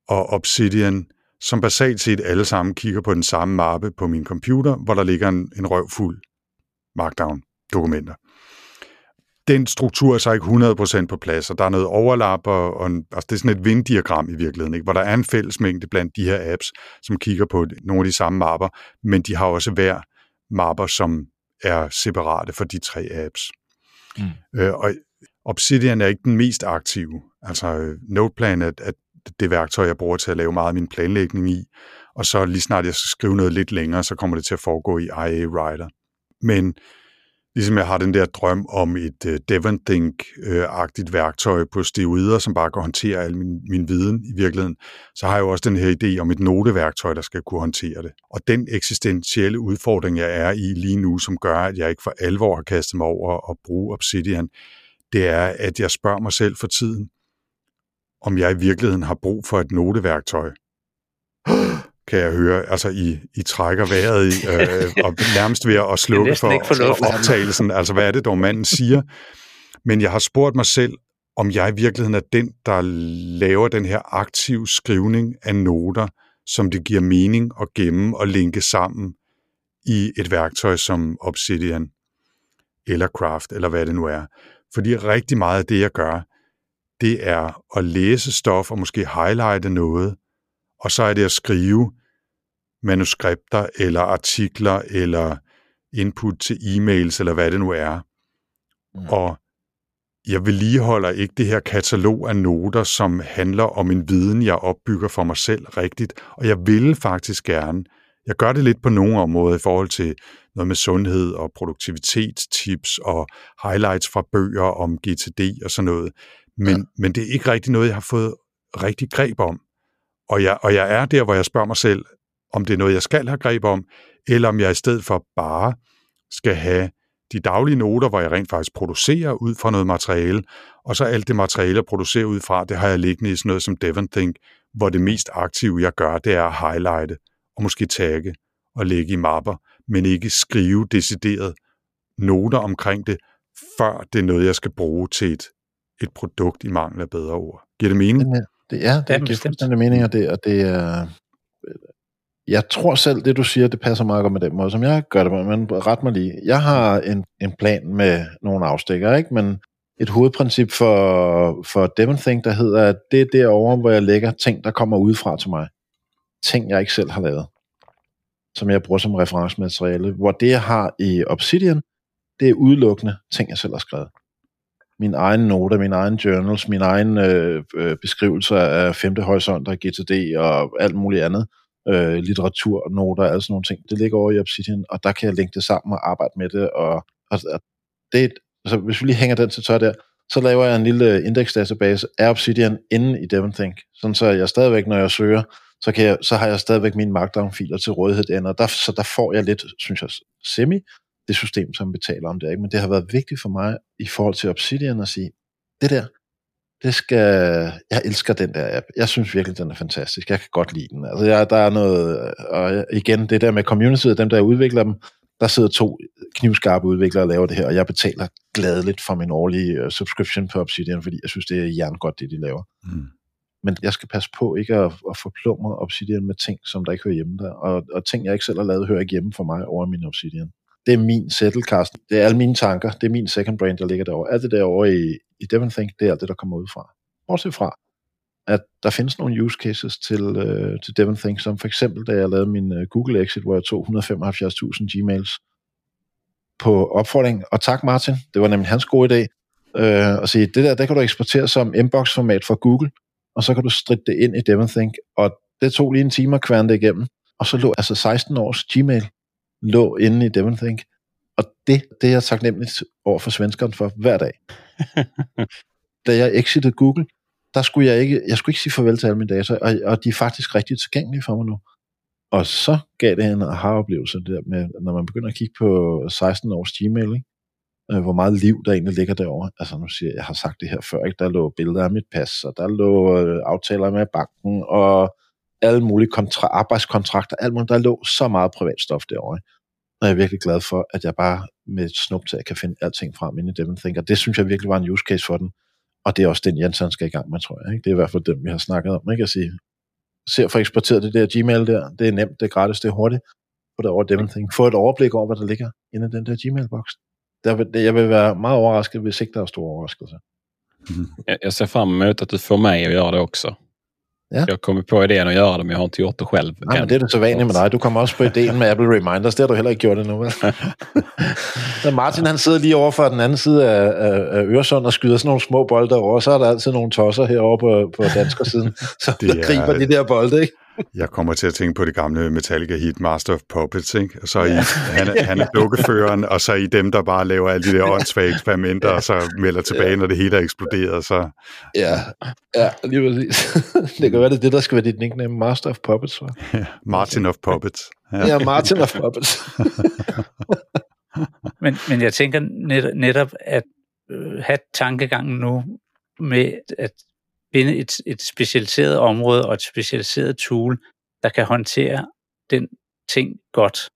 og Obsidian, som basalt set alle sammen kigger på den samme mappe på min computer, hvor der ligger en, en røvfuld Markdown-dokumenter. Den struktur er så ikke 100% på plads, og der er noget overlap, og, og altså det er sådan et vinddiagram i virkeligheden, ikke? hvor der er en fællesmængde blandt de her apps, som kigger på nogle af de samme mapper, men de har også hver mapper, som er separate for de tre apps. Mm. Øh, og Obsidian er ikke den mest aktive. Altså Noteplan er, er det værktøj, jeg bruger til at lave meget af min planlægning i, og så lige snart jeg skal skrive noget lidt længere, så kommer det til at foregå i IA Writer. Men ligesom jeg har den der drøm om et øh, uh, Devonthink-agtigt værktøj på steroider, som bare kan håndtere al min, min viden i virkeligheden, så har jeg jo også den her idé om et noteværktøj, der skal kunne håndtere det. Og den eksistentielle udfordring, jeg er i lige nu, som gør, at jeg ikke for alvor har kastet mig over at bruge Obsidian, det er, at jeg spørger mig selv for tiden, om jeg i virkeligheden har brug for et noteværktøj. kan jeg høre, altså I, I trækker vejret i, øh, og nærmest ved at slukke for, for optagelsen. Altså, hvad er det dog, manden siger? Men jeg har spurgt mig selv, om jeg i virkeligheden er den, der laver den her aktiv skrivning af noter, som det giver mening at gemme og linke sammen i et værktøj som Obsidian eller Craft, eller hvad det nu er. Fordi rigtig meget af det, jeg gør, det er at læse stof og måske highlighte noget, og så er det at skrive manuskripter eller artikler eller input til e-mails eller hvad det nu er. Mm. Og jeg vedligeholder ikke det her katalog af noter, som handler om en viden, jeg opbygger for mig selv rigtigt. Og jeg vil faktisk gerne, jeg gør det lidt på nogle områder i forhold til noget med sundhed og produktivitetstips og highlights fra bøger om GTD og sådan noget. Men, ja. men det er ikke rigtig noget, jeg har fået rigtig greb om. Og jeg, og jeg er der, hvor jeg spørger mig selv, om det er noget, jeg skal have greb om, eller om jeg i stedet for bare skal have de daglige noter, hvor jeg rent faktisk producerer ud fra noget materiale, og så alt det materiale, jeg producerer ud fra, det har jeg liggende i sådan noget som Devon Think, hvor det mest aktive, jeg gør, det er at highlighte og måske tagge og lægge i mapper, men ikke skrive decideret noter omkring det, før det er noget, jeg skal bruge til et, et produkt i mangel af bedre ord. Giver det mening? Det er, det, det giver fuldstændig mening, og det, og det er, jeg tror selv, det du siger, det passer meget godt med den måde, som jeg gør det på, men ret mig lige. Jeg har en, en plan med nogle afstikker, ikke? men et hovedprincip for, for Devon Think, der hedder, at det er derovre, hvor jeg lægger ting, der kommer udefra til mig. Ting, jeg ikke selv har lavet, som jeg bruger som referencemateriale. Hvor det, jeg har i Obsidian, det er udelukkende ting, jeg selv har skrevet. Min egen noter, min egen journals, min egen øh, øh, beskrivelser af femte og GTD og alt muligt andet øh, litteraturnoter og alle sådan nogle ting. Det ligger over i Obsidian, og der kan jeg linke det sammen og arbejde med det. Og, og, og det, altså, hvis vi lige hænger den til tør der, så laver jeg en lille indeksdatabase af Obsidian inde i DevonThink, sådan så jeg stadigvæk, når jeg søger, så, kan jeg, så har jeg stadigvæk mine markdown-filer til rådighed derinde, og der, så der får jeg lidt, synes jeg, semi det system, som betaler om det. Ikke? Men det har været vigtigt for mig i forhold til Obsidian at sige, det der, det skal, jeg elsker den der app. Jeg synes virkelig, den er fantastisk. Jeg kan godt lide den. Altså, jeg, der er noget, og igen, det der med community, dem der udvikler dem, der sidder to knivskarpe udviklere og laver det her, og jeg betaler gladeligt for min årlige uh, subscription på Obsidian, fordi jeg synes, det er jerngodt, det de laver. Mm. Men jeg skal passe på ikke at, at forplumre Obsidian med ting, som der ikke hører hjemme der, og, og ting, jeg ikke selv har lavet, hører ikke hjemme for mig over min Obsidian. Det er min Settlecast, det er alle mine tanker, det er min second brain, der ligger derovre. Alt det derovre i, i Devonthink, det er alt det, der kommer ud fra. Bortset fra, at der findes nogle use cases til, øh, til Devonthink, som for eksempel, da jeg lavede min øh, Google Exit, hvor jeg tog 175.000 Gmails på opfordring. Og tak Martin, det var nemlig hans gode idé, øh, at sige, det der, der kan du eksportere som inbox-format fra Google, og så kan du stritte det ind i Devonthink, og det tog lige en time at kværne det igennem, og så lå altså 16 års Gmail lå inde i Devonthink, og det, det er jeg taknemmeligt over for svenskerne for hver dag. da jeg exitede Google, der skulle jeg ikke, jeg skulle ikke sige farvel til alle mine data, og, og de er faktisk rigtig tilgængelige for mig nu. Og så gav det en aha-oplevelse, det der med, når man begynder at kigge på 16 års Gmail, ikke? Øh, hvor meget liv der egentlig ligger derovre. Altså nu siger jeg, jeg har sagt det her før, ikke? der lå billeder af mit pas, og der lå øh, aftaler med banken, og alle mulige kontra- arbejdskontrakter, alt muligt, der lå så meget privat stof derovre. Og jeg er virkelig glad for, at jeg bare med et snuptag kan finde alting frem inde i dem, og det synes jeg virkelig var en use case for den. Og det er også den, Jensen skal i gang med, tror jeg. Ikke? Det er i hvert fald dem, vi har snakket om. Ikke? At sige, se at få eksporteret det der Gmail der. Det er nemt, det er gratis, det er hurtigt. Få det over Devon Think. Få et overblik over, hvad der ligger inde i den der Gmail-boks. Der Jeg vil være meget overrasket, hvis ikke der er store overraskelser. Jeg ser fram emot att du får mig att göra det också. Ja. Jag kommer på idén att göra det, men jag har inte gjort det själv. Nej, men det är det så vanligt med dig. Du kommer også på idén med Apple Reminders. Det har du heller ikke gjort endnu, vel? Martin, han sidder lige over for den anden side af, af, af Øresund og skyder sådan nogle små bolde over, så er der altid nogle tosser herovre på, på danskersiden, så det er, griber de der bolde, ikke? Jeg kommer til at tænke på det gamle Metallica hit Master of Puppets, ikke? Og så i, han, er, han er dukkeføreren, og så i dem, der bare laver alle de der åndssvage eksperimenter, ja. og så melder tilbage, ja. når det hele er eksploderet. Så... Ja, ja, lige præcis. det kan være, det er det, der skal være dit nickname, Master of Puppets. Så. Ja, Martin of Puppets. Ja, ja Martin of Puppets. men, men jeg tænker net, netop at øh, have tankegangen nu med at finde et, et specialiseret område og et specialiseret tool, der kan håndtere den ting godt.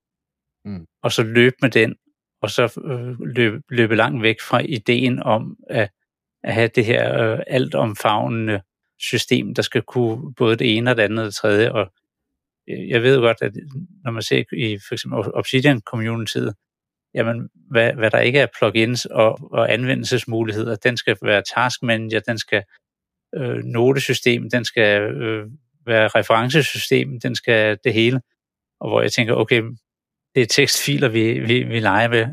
Mm. Og så løbe med den, og så øh, løbe, løbe langt væk fra ideen om at, at have det her øh, altomfavnende system, der skal kunne både det ene og det andet og det tredje. Og øh, jeg ved godt, at når man ser i for eksempel Obsidian community, jamen, hvad, hvad der ikke er plugins og, og anvendelsesmuligheder, den skal være task manager, den skal øh, notesystem, den skal øh, være referencesystem, den skal det hele. Og hvor jeg tænker, okay, det er tekstfiler, vi, vi, vi leger med.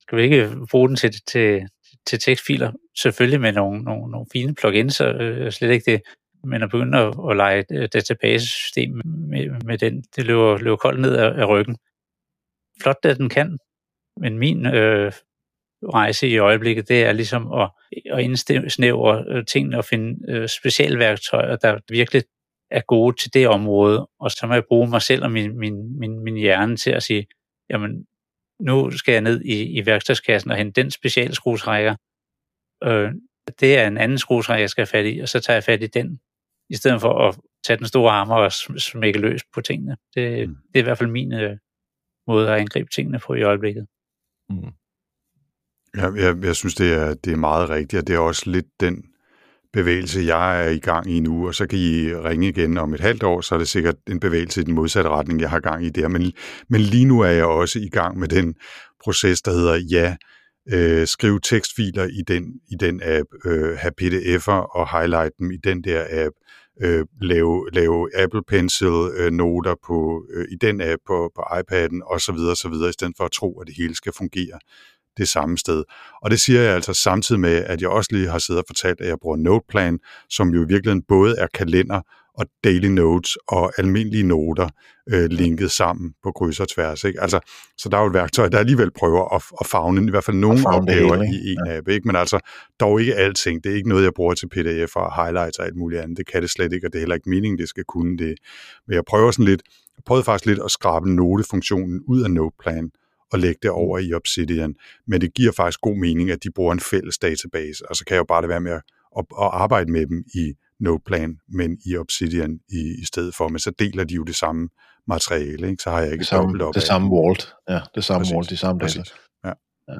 Skal vi ikke bruge den til, til, til tekstfiler? Selvfølgelig med nogle, nogle, nogle fine plugins, og øh, slet ikke det. Men at begynde at, at lege et database-system med, med den, det løber, løber koldt ned af, af ryggen. Flot, at den kan, men min øh, rejse i øjeblikket, det er ligesom at, at indsnævre øh, tingene og finde øh, specialværktøjer, der virkelig er gode til det område, og så må jeg bruge mig selv og min, min, min, min hjerne til at sige, jamen, nu skal jeg ned i, i værktøjskassen og hente den specialskruesrækker. Øh, det er en anden skruesrækker, jeg skal have fat i, og så tager jeg fat i den, i stedet for at tage den store hammer og smække løs på tingene. Det, mm. det er i hvert fald min øh, måde at angribe tingene på i øjeblikket. Mm. Ja, jeg, jeg synes, det er, det er meget rigtigt, og det er også lidt den bevægelse, jeg er i gang i nu, og så kan I ringe igen om et halvt år, så er det sikkert en bevægelse i den modsatte retning, jeg har gang i der. Men, men lige nu er jeg også i gang med den proces, der hedder ja, øh, skrive tekstfiler i den, i den app, øh, have pdf'er og highlight dem i den der app, øh, lave, lave Apple Pencil øh, noter på, øh, i den app på, på iPad'en osv. videre, i stedet for at tro, at det hele skal fungere det samme sted. Og det siger jeg altså samtidig med, at jeg også lige har siddet og fortalt, at jeg bruger Noteplan, som jo i virkeligheden både er kalender og daily notes og almindelige noter øh, linket sammen på kryds og tværs. Ikke? Altså, så der er jo et værktøj, der alligevel prøver at, at fagne i hvert fald nogle opgaver hele, i en ja. app. Ikke? Men altså, dog ikke alting. Det er ikke noget, jeg bruger til pdf og highlights og alt muligt andet. Det kan det slet ikke, og det er heller ikke meningen, det skal kunne det. Men jeg prøver sådan lidt, jeg prøvede faktisk lidt at skrabe notefunktionen ud af Noteplan, og lægge det over i Obsidian. Men det giver faktisk god mening, at de bruger en fælles database, og så kan jeg jo bare det være med at, at, at arbejde med dem i Noteplan, men i Obsidian i, i stedet for. Men så deler de jo det samme materiale, ikke? så har jeg ikke det samme, dobbelt op Det samme vault, ja, det samme Præcis. vault, de samme data. Ja. ja.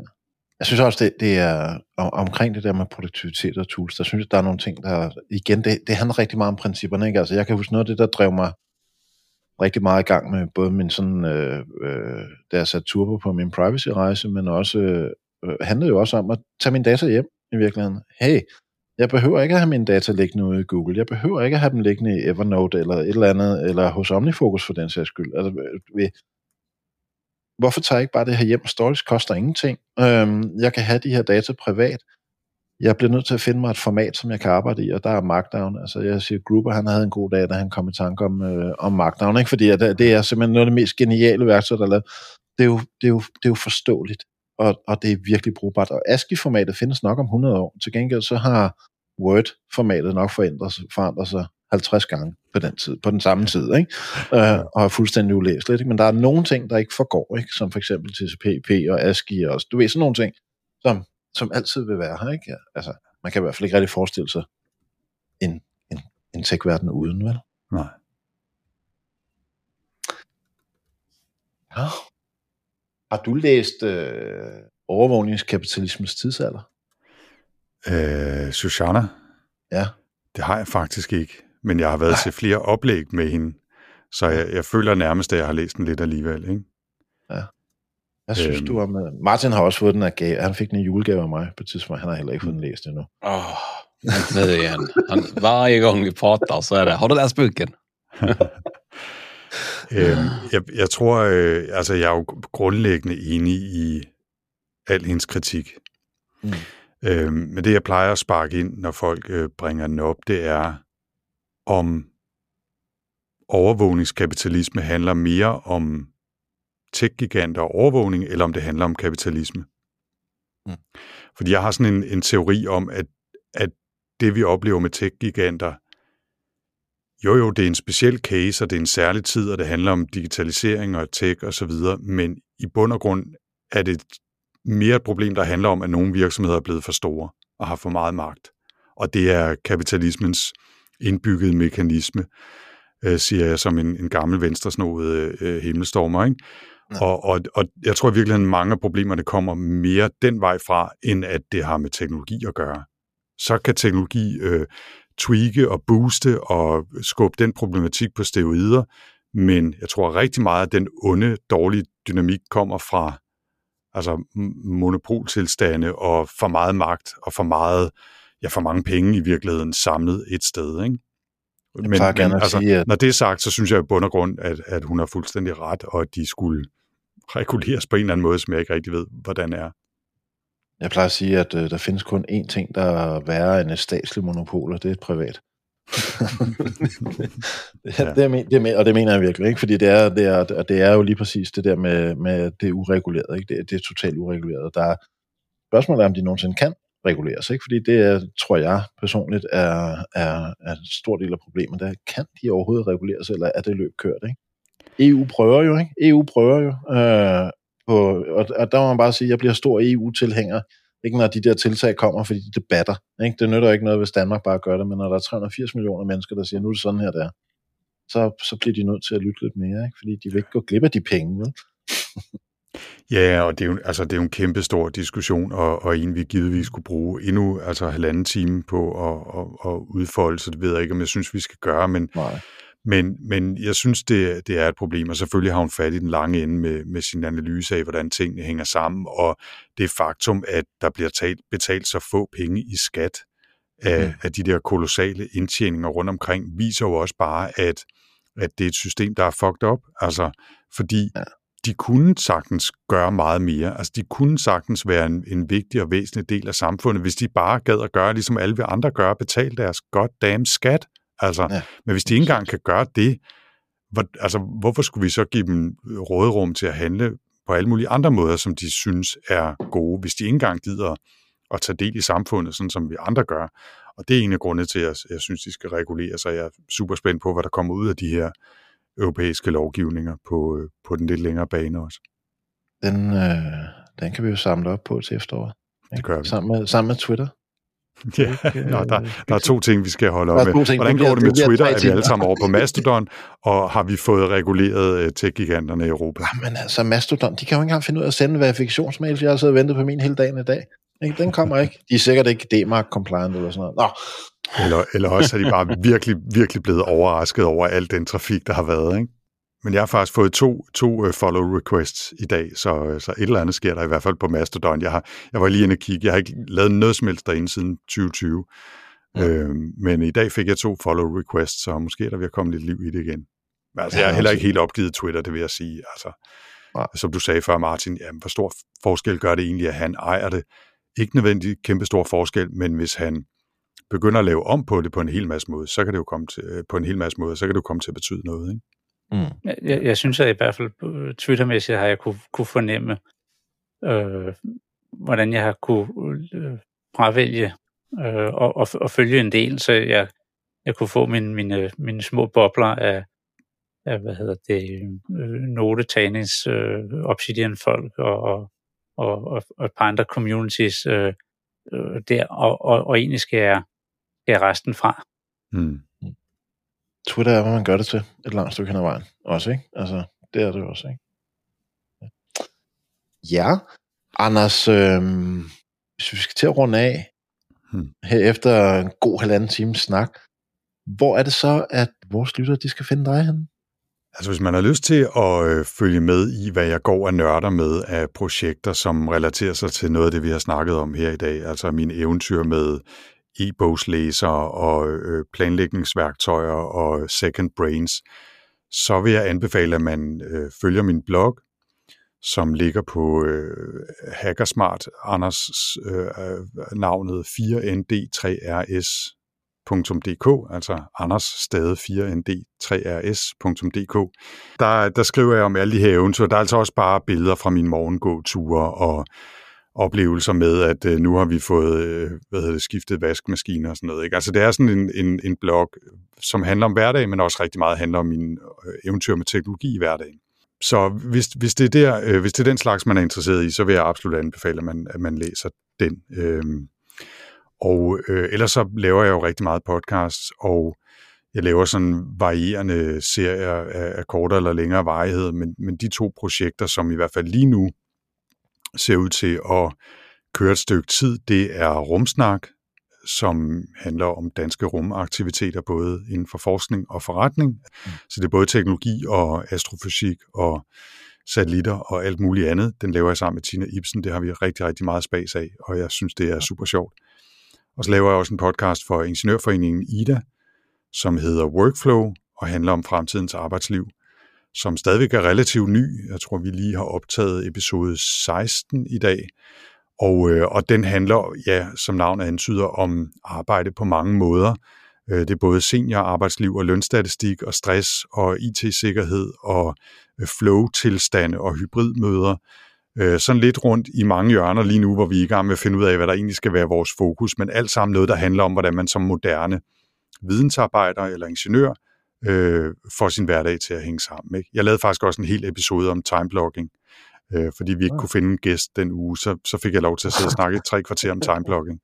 Jeg synes også, det, det er om, omkring det der med produktivitet og tools, der synes jeg, der er nogle ting, der, igen, det, det handler rigtig meget om principperne, ikke? Altså, jeg kan huske noget af det, der drev mig rigtig meget i gang med både min sådan, øh, øh, da jeg satte turbo på min privacy-rejse, men også øh, øh handlede jo også om at tage min data hjem i virkeligheden. Hey, jeg behøver ikke at have mine data liggende ude i Google. Jeg behøver ikke at have dem liggende i Evernote eller et eller andet, eller hos OmniFocus for den sags skyld. Altså, vi, hvorfor tager jeg ikke bare det her hjem? Storage koster ingenting. Øhm, jeg kan have de her data privat jeg bliver nødt til at finde mig et format, som jeg kan arbejde i, og der er Markdown. Altså jeg siger, Gruber, han havde en god dag, da han kom i tanke om, øh, om Markdown, ikke? fordi at det er simpelthen noget af det mest geniale værktøj, der er lavet. Det er jo, det er jo, det er jo forståeligt, og, og det er virkelig brugbart. Og ASCII-formatet findes nok om 100 år. Til gengæld så har Word-formatet nok forandret, forandret sig 50 gange på den tid, på den samme tid, ikke? Øh, og er fuldstændig ulæseligt. Ikke? Men der er nogle ting, der ikke forgår, ikke? som for eksempel TCP/IP og ASCII og du ved sådan nogle ting, som som altid vil være her. Ikke? Altså, man kan i hvert fald ikke rigtig forestille sig en, en, en tech-verden uden, vel? Nej. Ja. Har du læst øh, overvågningskapitalismens tidsalder? Øh, Susanna? Ja. Det har jeg faktisk ikke, men jeg har været Ej. til flere oplæg med hende, så jeg, jeg føler nærmest, at jeg har læst den lidt alligevel. Ikke? Hvad synes øhm, du om... Martin har også fået den af gave. Han fik den i julegave af mig på et tidspunkt. Han har heller ikke fået den læst endnu. Åh, oh, ned igen. Han, hver gang vi prater, så er det, har du læst boken? øhm, jeg, jeg tror, øh, altså jeg er jo grundlæggende enig i al hendes kritik. Mm. Øhm, men det, jeg plejer at sparke ind, når folk øh, bringer den op, det er, om overvågningskapitalisme handler mere om tech-giganter og overvågning, eller om det handler om kapitalisme. Mm. Fordi jeg har sådan en, en teori om, at, at det vi oplever med tech-giganter, jo jo, det er en speciel case, og det er en særlig tid, og det handler om digitalisering og tech og så videre, men i bund og grund er det mere et problem, der handler om, at nogle virksomheder er blevet for store og har for meget magt. Og det er kapitalismens indbyggede mekanisme, øh, siger jeg som en, en gammel venstresnoet øh, himmelstormer. Ikke? Og, og, og jeg tror virkelig, at mange af problemerne kommer mere den vej fra, end at det har med teknologi at gøre. Så kan teknologi øh, tweake og booste og skubbe den problematik på steroider, men jeg tror rigtig meget, at den onde, dårlige dynamik kommer fra altså monopoltilstande og for meget magt og for meget, ja, for mange penge i virkeligheden samlet et sted, ikke? Men, men altså, sige, at... når det er sagt, så synes jeg i bund og grund, at, at hun har fuldstændig ret, og at de skulle reguleres på en eller anden måde, som jeg ikke rigtig ved, hvordan er. Jeg plejer at sige, at øh, der findes kun én ting, der er værre end et statsligt monopol, og det er et privat. det, ja. det, er, det er, og det mener jeg virkelig, ikke? fordi det er, det, er, det er jo lige præcis det der med, med det uregulerede. Ikke? Det, det er totalt ureguleret. Der er spørgsmålet er, om de nogensinde kan reguleres, ikke? fordi det er, tror jeg personligt er, er, er en stor del af problemet. Der kan de overhovedet reguleres, eller er det løb kørt? Ikke? EU prøver jo, ikke? EU prøver jo. Øh, på, og, og der må man bare sige, at jeg bliver stor EU-tilhænger, ikke når de der tiltag kommer, fordi de debatter. Ikke? Det nytter ikke noget, hvis Danmark bare gør det, men når der er 380 millioner mennesker, der siger, nu er det sådan her, der, så, så bliver de nødt til at lytte lidt mere, ikke? fordi de vil ikke gå glip af de penge. Vel? Ja, og det er jo, altså, det er jo en kæmpe stor diskussion, og, og en vi givetvis skulle bruge endnu altså halvanden time på at, at, at udfolde, så det ved jeg ikke, om jeg synes, vi skal gøre, men, Nej. Men, men jeg synes, det, det er et problem, og selvfølgelig har hun fat i den lange ende med, med sin analyse af, hvordan tingene hænger sammen, og det faktum, at der bliver talt, betalt så få penge i skat af, mm. af de der kolossale indtjeninger rundt omkring, viser jo også bare, at, at det er et system, der er fucked up. Altså, fordi ja. de kunne sagtens gøre meget mere. Altså, de kunne sagtens være en, en vigtig og væsentlig del af samfundet, hvis de bare gad at gøre, ligesom alle andre gør, betale deres goddamn skat. Altså, ja. Men hvis de ikke engang kan gøre det, hvor, altså, hvorfor skulle vi så give dem råderum til at handle på alle mulige andre måder, som de synes er gode, hvis de ikke engang gider at tage del i samfundet, sådan som vi andre gør. Og det er en af grundene til, at jeg synes, de skal regulere sig. Jeg er super spændt på, hvad der kommer ud af de her europæiske lovgivninger på, øh, på den lidt længere bane også. Den, øh, den kan vi jo samle op på til efteråret. Det gør vi. Sammen med, sammen med Twitter. Ja, Nå, der, der er to ting, vi skal holde op med. Hvordan går det med Twitter? Er vi alle sammen over på Mastodon, og har vi fået reguleret uh, tech-giganterne i Europa? Jamen altså, Mastodon, de kan jo ikke engang finde ud af at sende verifikationsmails. Jeg har siddet og ventet på min hele dagen i dag. Den kommer ikke. De er sikkert ikke DMARC compliant eller sådan noget. Nå. Eller, eller også er de bare virkelig, virkelig blevet overrasket over al den trafik, der har været. Ikke? Men jeg har faktisk fået to, to uh, follow requests i dag, så, øh, så et eller andet sker der i hvert fald på Mastodon. Jeg, har, jeg var lige inde og kigge. Jeg har ikke lavet noget som helst derinde siden 2020. Ja. Øh, men i dag fik jeg to follow requests, så måske er der ved at komme lidt liv i det igen. Men altså, ja, jeg har heller ikke helt opgivet Twitter, det vil jeg sige. Altså, ja. Som du sagde før, Martin, jamen, hvor stor forskel gør det egentlig, at han ejer det? Ikke nødvendigt kæmpe stor forskel, men hvis han begynder at lave om på det på en hel masse måde, så kan det jo komme til, øh, på en hel masse måde, så kan det jo komme til at betyde noget. Ikke? Mm. Jeg, jeg synes, at i hvert fald øh, Twittermæssigt har jeg kunne, kunne fornemme, øh, hvordan jeg har kunne øh, fravælge øh, og, og, og følge en del, så jeg, jeg kunne få mine, mine, mine små bobler af, af hvad hedder det, øh, notetagnings øh, Obsidian-folk og, og, og, og et par andre communities øh, øh, der, og, og, og egentlig skal jeg, skal jeg resten fra. Mm. Twitter er, hvad man gør det til et langt stykke hen ad vejen. Også, ikke? Altså, det er det også, ikke? Ja. Anders, øh, hvis vi skal til at runde af, hmm. her efter en god halvanden time snak, hvor er det så, at vores lyttere, de skal finde dig henne? Altså hvis man har lyst til at øh, følge med i, hvad jeg går og nørder med af projekter, som relaterer sig til noget af det, vi har snakket om her i dag, altså min eventyr med e-bogslæsere og øh, planlægningsværktøjer og second brains, så vil jeg anbefale, at man øh, følger min blog, som ligger på øh, Hackersmart, Anders øh, øh navnet 4nd3rs.dk, altså Anders sted 4nd3rs.dk. Der, der skriver jeg om alle de her eventyr. Der er altså også bare billeder fra mine morgengåture og oplevelser med, at øh, nu har vi fået øh, hvad hedder det, skiftet vaskemaskiner og sådan noget. Ikke? Altså det er sådan en, en, en blog, som handler om hverdag, men også rigtig meget handler om min øh, eventyr med teknologi i hverdagen. Så hvis, hvis, det er der, øh, hvis det er den slags, man er interesseret i, så vil jeg absolut anbefale, at man, at man læser den. Øh, og øh, ellers så laver jeg jo rigtig meget podcasts, og jeg laver sådan varierende serier af, af kortere eller længere varighed, men, men de to projekter, som i hvert fald lige nu ser ud til at køre et stykke tid, det er Rumsnak, som handler om danske rumaktiviteter, både inden for forskning og forretning. Mm. Så det er både teknologi og astrofysik og satellitter og alt muligt andet. Den laver jeg sammen med Tina Ibsen. Det har vi rigtig, rigtig meget spas af, og jeg synes, det er super sjovt. Og så laver jeg også en podcast for Ingeniørforeningen IDA, som hedder Workflow og handler om fremtidens arbejdsliv som stadigvæk er relativt ny. Jeg tror, vi lige har optaget episode 16 i dag. Og, øh, og den handler, ja, som navnet antyder, om arbejde på mange måder. Øh, det er både seniorarbejdsliv og lønstatistik og stress og IT-sikkerhed og øh, flow-tilstande og hybridmøder. Øh, sådan lidt rundt i mange hjørner lige nu, hvor vi er i gang med at finde ud af, hvad der egentlig skal være vores fokus, men alt sammen noget, der handler om, hvordan man som moderne vidensarbejder eller ingeniør øh, for sin hverdag til at hænge sammen. Ikke? Jeg lavede faktisk også en hel episode om timeblocking, øh, fordi vi ikke kunne finde en gæst den uge, så, så fik jeg lov til at sidde og snakke tre kvarter om timeblocking.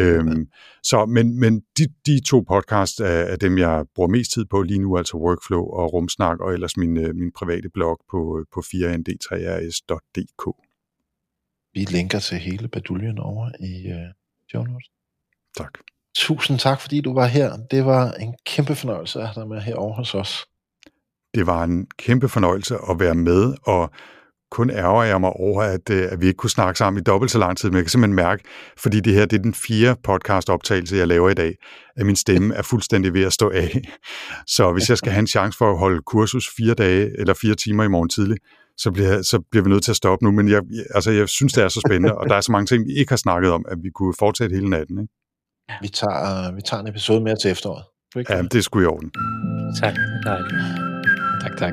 Øhm, så, men men de, de to podcasts er, er dem, jeg bruger mest tid på lige nu, altså Workflow og Rumsnak, og ellers min, øh, min private blog på, på 4nd3rs.dk. Vi linker til hele baduljen over i uh, show notes. Tak. Tusind tak, fordi du var her. Det var en kæmpe fornøjelse at have dig med herovre hos os. Det var en kæmpe fornøjelse at være med, og kun ærger jeg mig over, at, øh, at vi ikke kunne snakke sammen i dobbelt så lang tid, men jeg kan simpelthen mærke, fordi det her det er den fjerde podcast-optagelse, jeg laver i dag, at min stemme er fuldstændig ved at stå af. Så hvis jeg skal have en chance for at holde kursus fire dage eller fire timer i morgen tidlig, så bliver, så bliver vi nødt til at stoppe nu. Men jeg, altså, jeg synes, det er så spændende, og der er så mange ting, vi ikke har snakket om, at vi kunne fortsætte hele natten. Ikke? Vi tager, vi tager en episode mere til efteråret. Er ikke Ja, det er sgu i orden. Tak, det er dejligt. Tak, tak.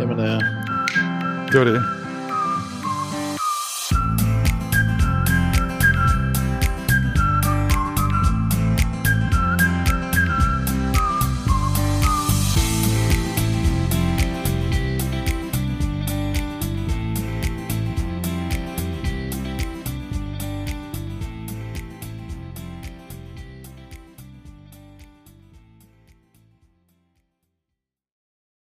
Jamen, øh, Det var det.